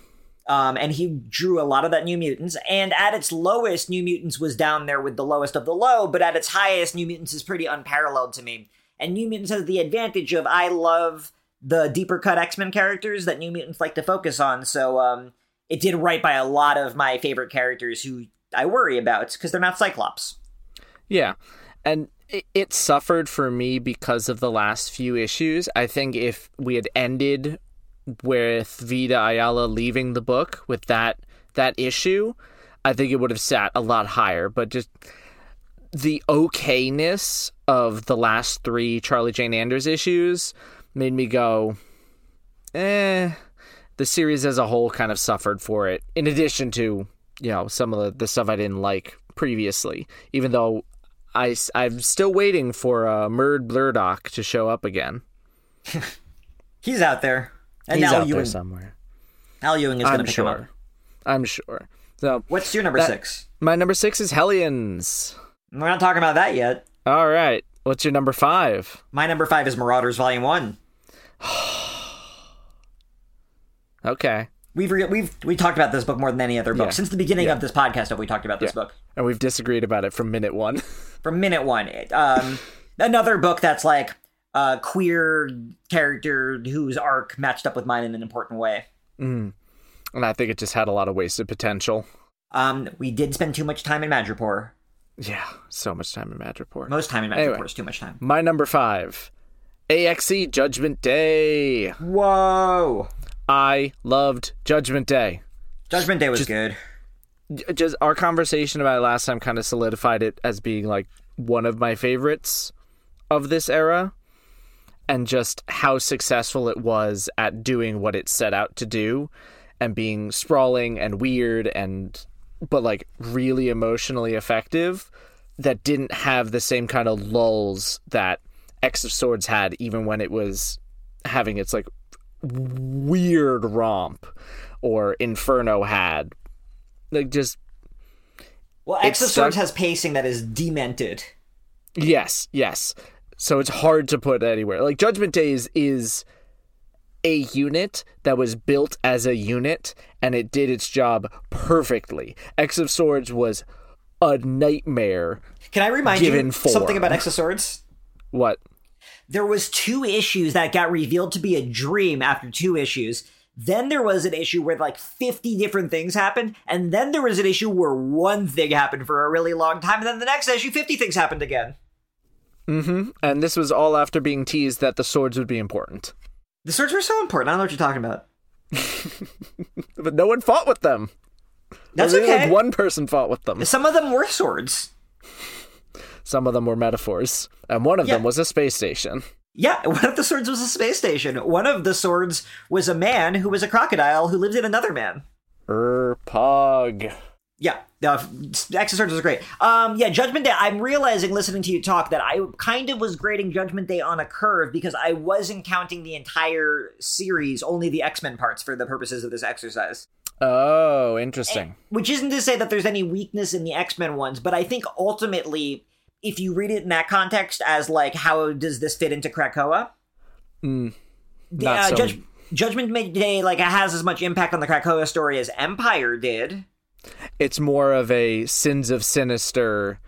Um, and he drew a lot of that New Mutants. And at its lowest, New Mutants was down there with the lowest of the low, but at its highest, New Mutants is pretty unparalleled to me. And New Mutants has the advantage of I love the deeper cut X Men characters that New Mutants like to focus on. So um, it did right by a lot of my favorite characters who I worry about because they're not Cyclops. Yeah. And it, suffered for me because of the last few issues. I think if we had ended with Vita Ayala leaving the book with that that issue, I think it would have sat a lot higher. But just the okayness of the last three Charlie Jane Anders issues made me go, eh. The series as a whole kind of suffered for it. In addition to, you know, some of the, the stuff I didn't like previously, even though I, I'm still waiting for uh, Murd Blurdock to show up again. He's out there. And He's Al out Ewing, there somewhere. Al Ewing is going to pick him up. sure. I'm sure. So What's your number That- six? my number six is Hellions. We're not talking about that yet. All right. What's your number five? My number five is Marauders Volume One. Okay. We've re- we've we talked about this book more than any other book Yeah. since the beginning Yeah. of this podcast. Have we talked about this book And we've disagreed about it from minute one. from minute one? Um, another book that's like a queer character whose arc matched up with mine in an important way. mm. And I think it just had a lot of wasted potential. Um, we did spend too much time in Madripoor. Yeah. So much time in Madripoor. Most time in Madripoor Anyway. is too much time. My number five. AXE Judgment Day. Whoa! I loved Judgment Day. Judgment Day was good. just our conversation about it last time kind of solidified it as being like one of my favorites of this era and just how successful it was at doing what it set out to do and being sprawling and weird and but like really emotionally effective that didn't have the same kind of lulls that X of Swords had even when it was having its like weird romp or Inferno had like just Well, X of Swords has pacing that is demented. Yes, yes. So it's hard to put anywhere. Like Judgment Day is, is a unit that was built as a unit and it did its job perfectly. X of Swords was a nightmare. Can I remind you something about X of Swords? What? There was two issues that got revealed to be a dream after two issues. Then there was an issue where like 50 different things happened, and then there was an issue where one thing happened for a really long time, and then the next issue 50 things happened again. Mm-hmm. And this was all after being teased that the swords would be important. The swords were so important. I don't know what you're talking about. But no one fought with them. That's Only, like, okay. one person fought with them. Some of them were swords. Some of them were metaphors. And one of them was a space station. Yeah, one of the swords was a space station. One of the swords was a man who was a crocodile who lived in another man. Erpog. Yeah, uh, X of Swords was great. Um, yeah, Judgment Day. I'm realizing listening to you talk that I kind of was grading Judgment Day on a curve because I wasn't counting the entire series, only the X Men parts for the purposes of this exercise. Oh, interesting. Which isn't to say that there's any weakness in the X Men ones, but I think ultimately, if you read it in that context as like, how does this fit into Krakoa? Mm, The, uh, so Judge- Judgment Day like has as much impact on the Krakoa story as Empire did. It's more of a Sins of Sinister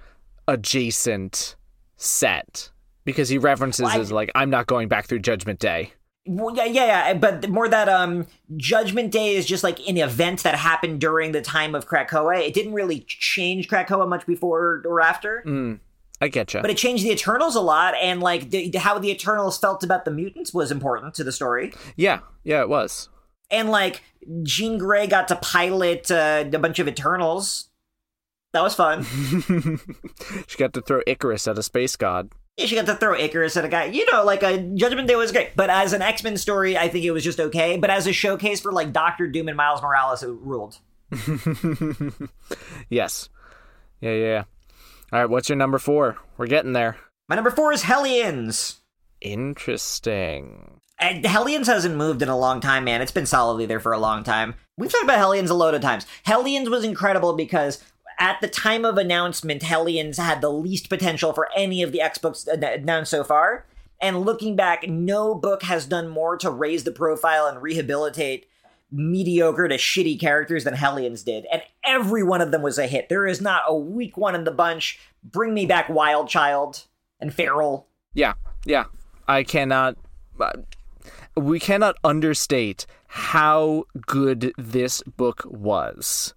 adjacent set because he references Well, I- as like I'm not going back through Judgment Day. Well, yeah, yeah, yeah, but more that um Judgment Day is just like an event that happened during the time of Krakoa. It didn't really change Krakoa much before or after, Mm, I get you. but it changed the Eternals a lot, and like the, how the Eternals felt about the mutants was important to the story. yeah, yeah, it was. And like Jean Grey got to pilot uh, a bunch of Eternals. That was fun. she got to throw Icarus at a space god. Yeah, she got to throw Icarus at a guy. You know, like a Judgment Day was great, but as an X Men story, I think it was just okay. But as a showcase for like Doctor Doom and Miles Morales, it ruled. Yes. Yeah, yeah, yeah. All right, what's your number four? We're getting there. My number four is Hellions. Interesting. And Hellions hasn't moved in a long time, man. It's been solidly there for a long time. We've talked about Hellions a load of times. Hellions was incredible because at the time of announcement, Hellions had the least potential for any of the X books uh, an- announced so far. And looking back, no book has done more to raise the profile and rehabilitate mediocre to shitty characters than Hellions did. And every one of them was a hit. There is not a weak one in the bunch. Bring me back Wild Child and Feral. Yeah, yeah. I cannot. Uh, we cannot understate how good this book was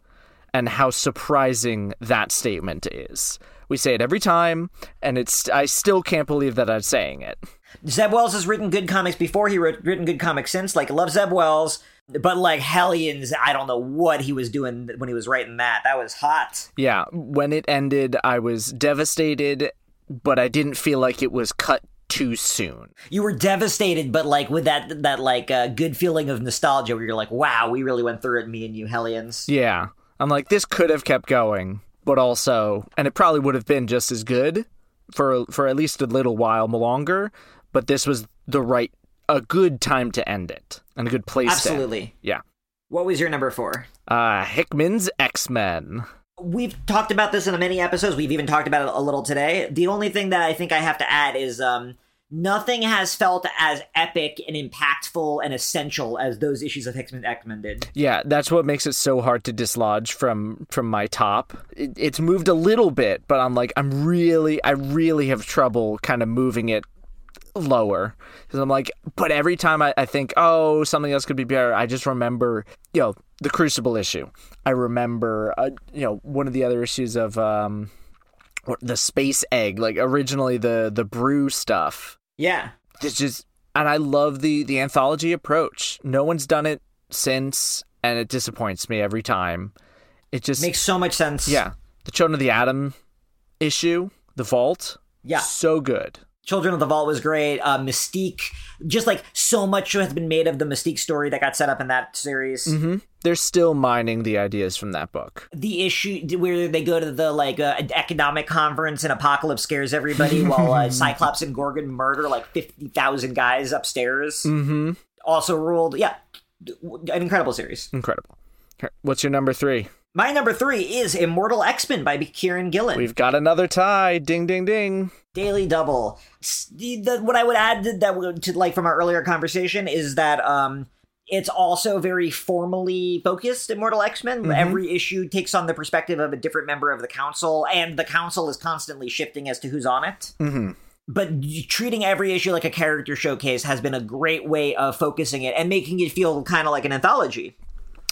and how surprising that statement is. We say it every time, and it's. I still can't believe that I'm saying it. Zeb Wells has written good comics before. He wrote written good comics since. Like, love Zeb Wells, but like Hellions, I don't know what he was doing when he was writing that. That was hot. Yeah, when it ended, I was devastated, but I didn't feel like it was cut too soon. You were devastated, but like with that that like uh, good feeling of nostalgia, where you're like, "Wow, we really went through it, me and you, Hellions." Yeah. I'm like, this could have kept going, but also, and it probably would have been just as good for for at least a little while longer. But this was the right, a good time to end it, and a good place. to end. Absolutely. Yeah. What was your number four? Uh, Hickman's X Men. We've talked about this in many episodes. We've even talked about it a little today. The only thing that I think I have to add is um, nothing has felt as epic and impactful and essential as those issues of X Men X Men did. Yeah, that's what makes it so hard to dislodge from from my top. It, it's moved a little bit, but I'm like, I'm really, I really have trouble kind of moving it lower because I'm like, but every time I, I think, oh, something else could be better, I just remember, you know, the Crucible issue. I remember, uh, you know, one of the other issues of um, the Space Egg, like originally the the Brew stuff. Yeah. It's just, and I love the the anthology approach. No one's done it since, and it disappoints me every time. It just Makes so much sense. yeah, the Children of the Atom issue, the Vault, Yeah. so good. Children of the Vault was great. Uh, Mystique, just like so much has been made of the Mystique story that got set up in that series. hmm They're still mining the ideas from that book. The issue where they go to the like uh, economic conference and Apocalypse scares everybody while uh, Cyclops and Gorgon murder like fifty thousand guys upstairs. Mm-hmm. Also ruled, yeah, an incredible series. Incredible. What's your number three? My number three is Immortal X Men by Kieron Gillen. We've got another tie. Ding, ding, ding. Daily Double. The, the, what I would add to that would- to like from our earlier conversation is that um it's also very formally focused Immortal X-Men. Every issue takes on the perspective of a different member of the council and the council is constantly shifting as to who's on it. Mm-hmm. But treating every issue like a character showcase has been a great way of focusing it and making it feel kind of like an anthology.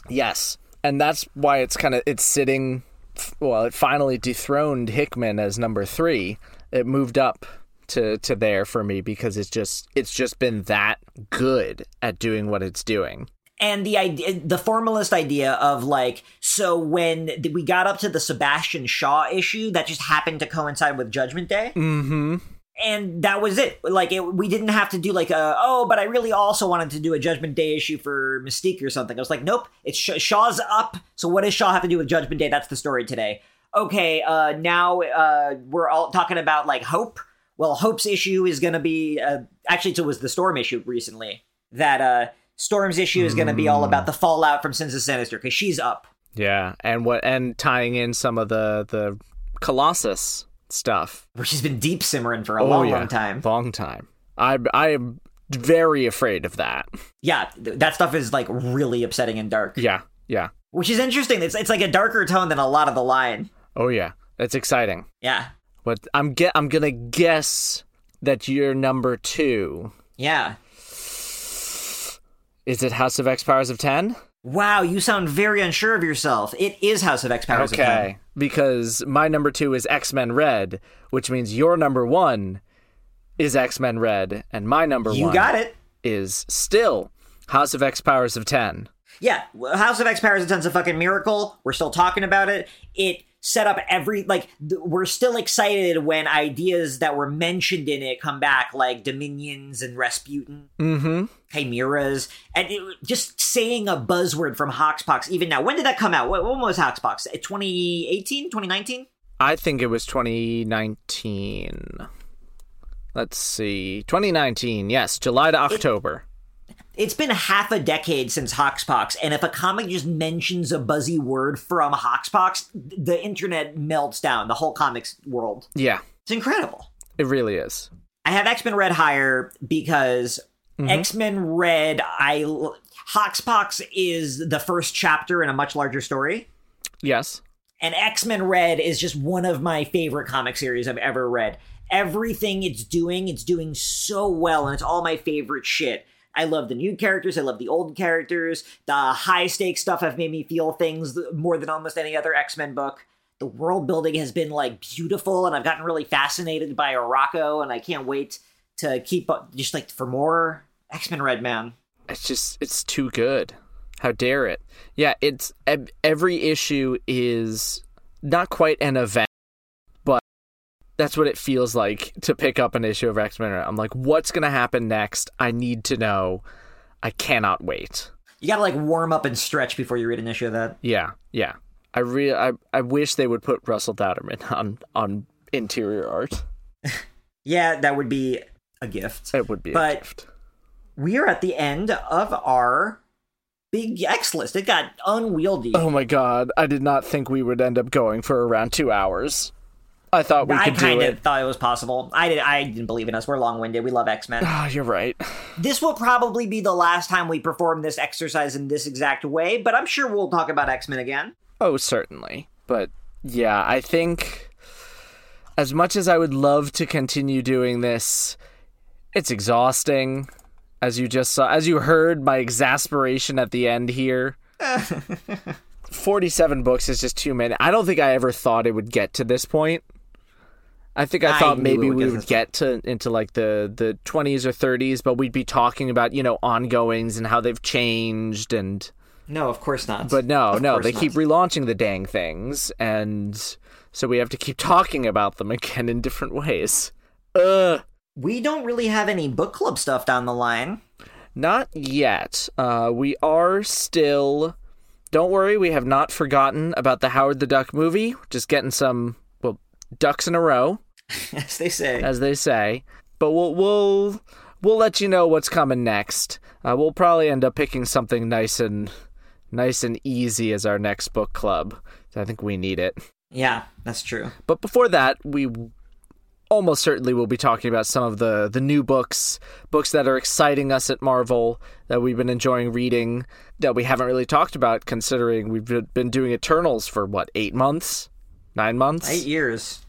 Yes, and that's why it's kind of it's sitting. Well, it finally dethroned Hickman as number three. It moved up to to there for me because it's just it's just been that good at doing what it's doing. and the idea the formalist idea of like so when we got up to the sebastian shaw issue that just happened to coincide with judgment day Mm-hmm. And that was it. Like it, we didn't have to do like a oh but i really also wanted to do a judgment day issue for mystique or something. I was like nope. It's Sh- shaw's up. So what does shaw have to do with judgment day? That's the story today. Okay uh now uh we're all talking about like hope. Well hope's issue is gonna be uh actually it was the storm issue recently that uh storm's issue is gonna be all about the fallout from sins of sinister because she's up. Yeah, and what and tying in some of the the Colossus stuff. where she's been deep simmering for a Oh, long yeah. long time Long time. I I am very afraid of that. Yeah, th- that stuff is like really upsetting and dark. Yeah, yeah. Which is interesting. It's it's like a darker tone than a lot of the line. Oh yeah, that's exciting. Yeah. But I'm get I'm gonna guess that you're number two. Yeah. Is it House of X Powers of Ten? Wow, you sound very unsure of yourself. It is House of X Powers of 10. Okay, because my number two is X Men Red, which means your number one is X Men Red, and my number You one got it. is still House of X Powers of Ten. Yeah, House of X Powers of 10's a fucking miracle. We're still talking about it. It set up every like th- we're still excited when ideas that were mentioned in it come back like dominions and rasputin Mm-hmm. Chimeras and it, just saying a buzzword from hoxpox even now. When did that come out? What, when was hoxpox? Uh, 2018 2019 I think it was 2019. Let's see, 2019. Yes, July to October. it's been half a decade since hoxpox and if a comic just mentions a buzzy word from hoxpox the internet melts down. The whole comics world. Yeah, it's incredible. It really is. I have X Men Red higher because Mm-hmm. X Men Red, I Hoxpox is the first chapter in a much larger story, Yes. and X Men Red is just one of my favorite comic series I've ever read. Everything it's doing, it's doing so well, and it's all my favorite shit. I love the new characters. I love the old characters. The high stakes stuff have made me feel things more than almost any other X Men book. The world building has been like beautiful, and I've gotten really fascinated by Arakko, and I can't wait to keep up just like for more X Men Red Man. It's just it's too good. How dare it? Yeah, it's every issue is not quite an event, but that's what it feels like to pick up an issue of X Men. I'm like, what's gonna happen next? I need to know. I cannot wait. You gotta like warm up and stretch before you read an issue of that. Yeah, yeah. I re- I I wish they would put Russell Dauterman on on interior art. Yeah, that would be a gift. It would be a gift. We are at the end of our big X list. It got unwieldy. Oh my god! I did not think we would end up going for around two hours. I thought we I could do kind of thought it was possible. I did. I didn't believe in us. We're long winded. We love X Men. Ah, you're right. this will probably be the last time we perform this exercise in this exact way, but I'm sure we'll talk about X Men again. Oh, certainly. But yeah, I think as much as I would love to continue doing this, it's exhausting. As you just saw, as you heard my exasperation at the end here. 47 books is just too many. I don't think I ever thought it would get to this point. I think I, I thought maybe we would get to into like the the 20s or 30s, but we'd be talking about, you know, ongoings and how they've changed and No, of course not. but no, Of no, they not. keep relaunching the dang things, and so we have to keep talking about them again in different ways. Uh, we don't really have any book club stuff down the line. not yet. Uh, we are still. Don't worry, we have not forgotten about the Howard the Duck movie. Just getting some well ducks in a row, As they say. as they say. But we'll we'll we'll let you know what's coming next. Uh, we'll probably end up picking something nice and nice and easy as our next book club. I think we need it. yeah, that's true. But before that, we almost certainly we'll be talking about some of the the new books, books that are exciting us at Marvel that we've been enjoying reading that we haven't really talked about considering we've been- doing Eternals for what, 8 months? 9 months? Eight years.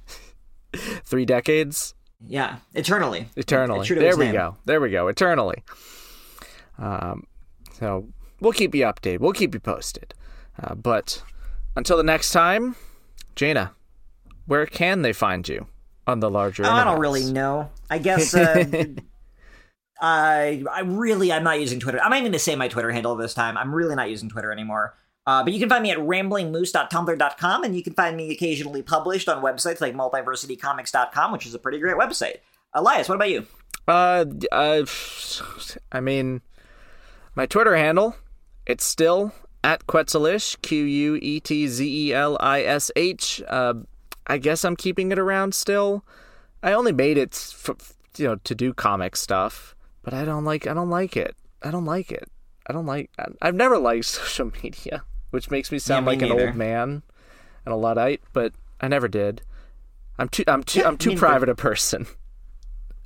3 decades? Yeah, eternally. Eternally. There we name. go. There we go. Eternally. Um so we'll keep you updated. We'll keep you posted. Uh, but until the next time, Jaina, where can they find you on the larger? I don't really know. I guess uh, I I really I'm not using Twitter. I'm not even going to say my Twitter handle this time. I'm really not using Twitter anymore. Uh, but you can find me at ramblingmoose.tumblr.com, and you can find me occasionally published on websites like multiversitycomics.com, which is a pretty great website. Elias, what about you? Uh, uh, I mean, my Twitter handle, it's still at Quetzelish, Q U E T Z E L I S H. I guess I'm keeping it around still. I only made it, f- you know, to do comic stuff, but I don't like. I don't like it. I don't like it. I don't like. I've never liked social media, which makes me sound me like an old man and a luddite, but I never did. I'm too. I'm too. Yeah, I'm too private a person.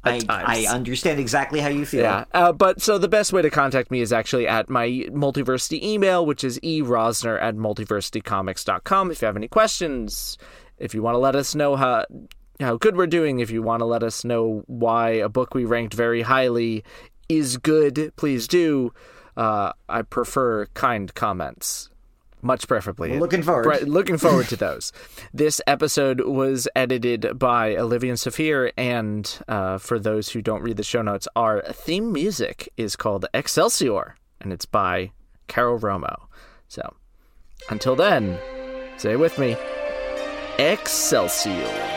I. I understand exactly how you feel. Yeah, uh, but so the best way to contact me is actually at my multiversity email, which is erosner at multiversitycomics.com. If you have any questions, if you want to let us know how how good we're doing, if you want to let us know why a book we ranked very highly is good, please do. Uh, I prefer kind comments. Much preferably. Looking forward. Looking forward to those. This episode was edited by Olivia and Saphir, and uh, for those who don't read the show notes, our theme music is called Excelsior, and it's by Carol Romo. So, until then, it with me Excelsior.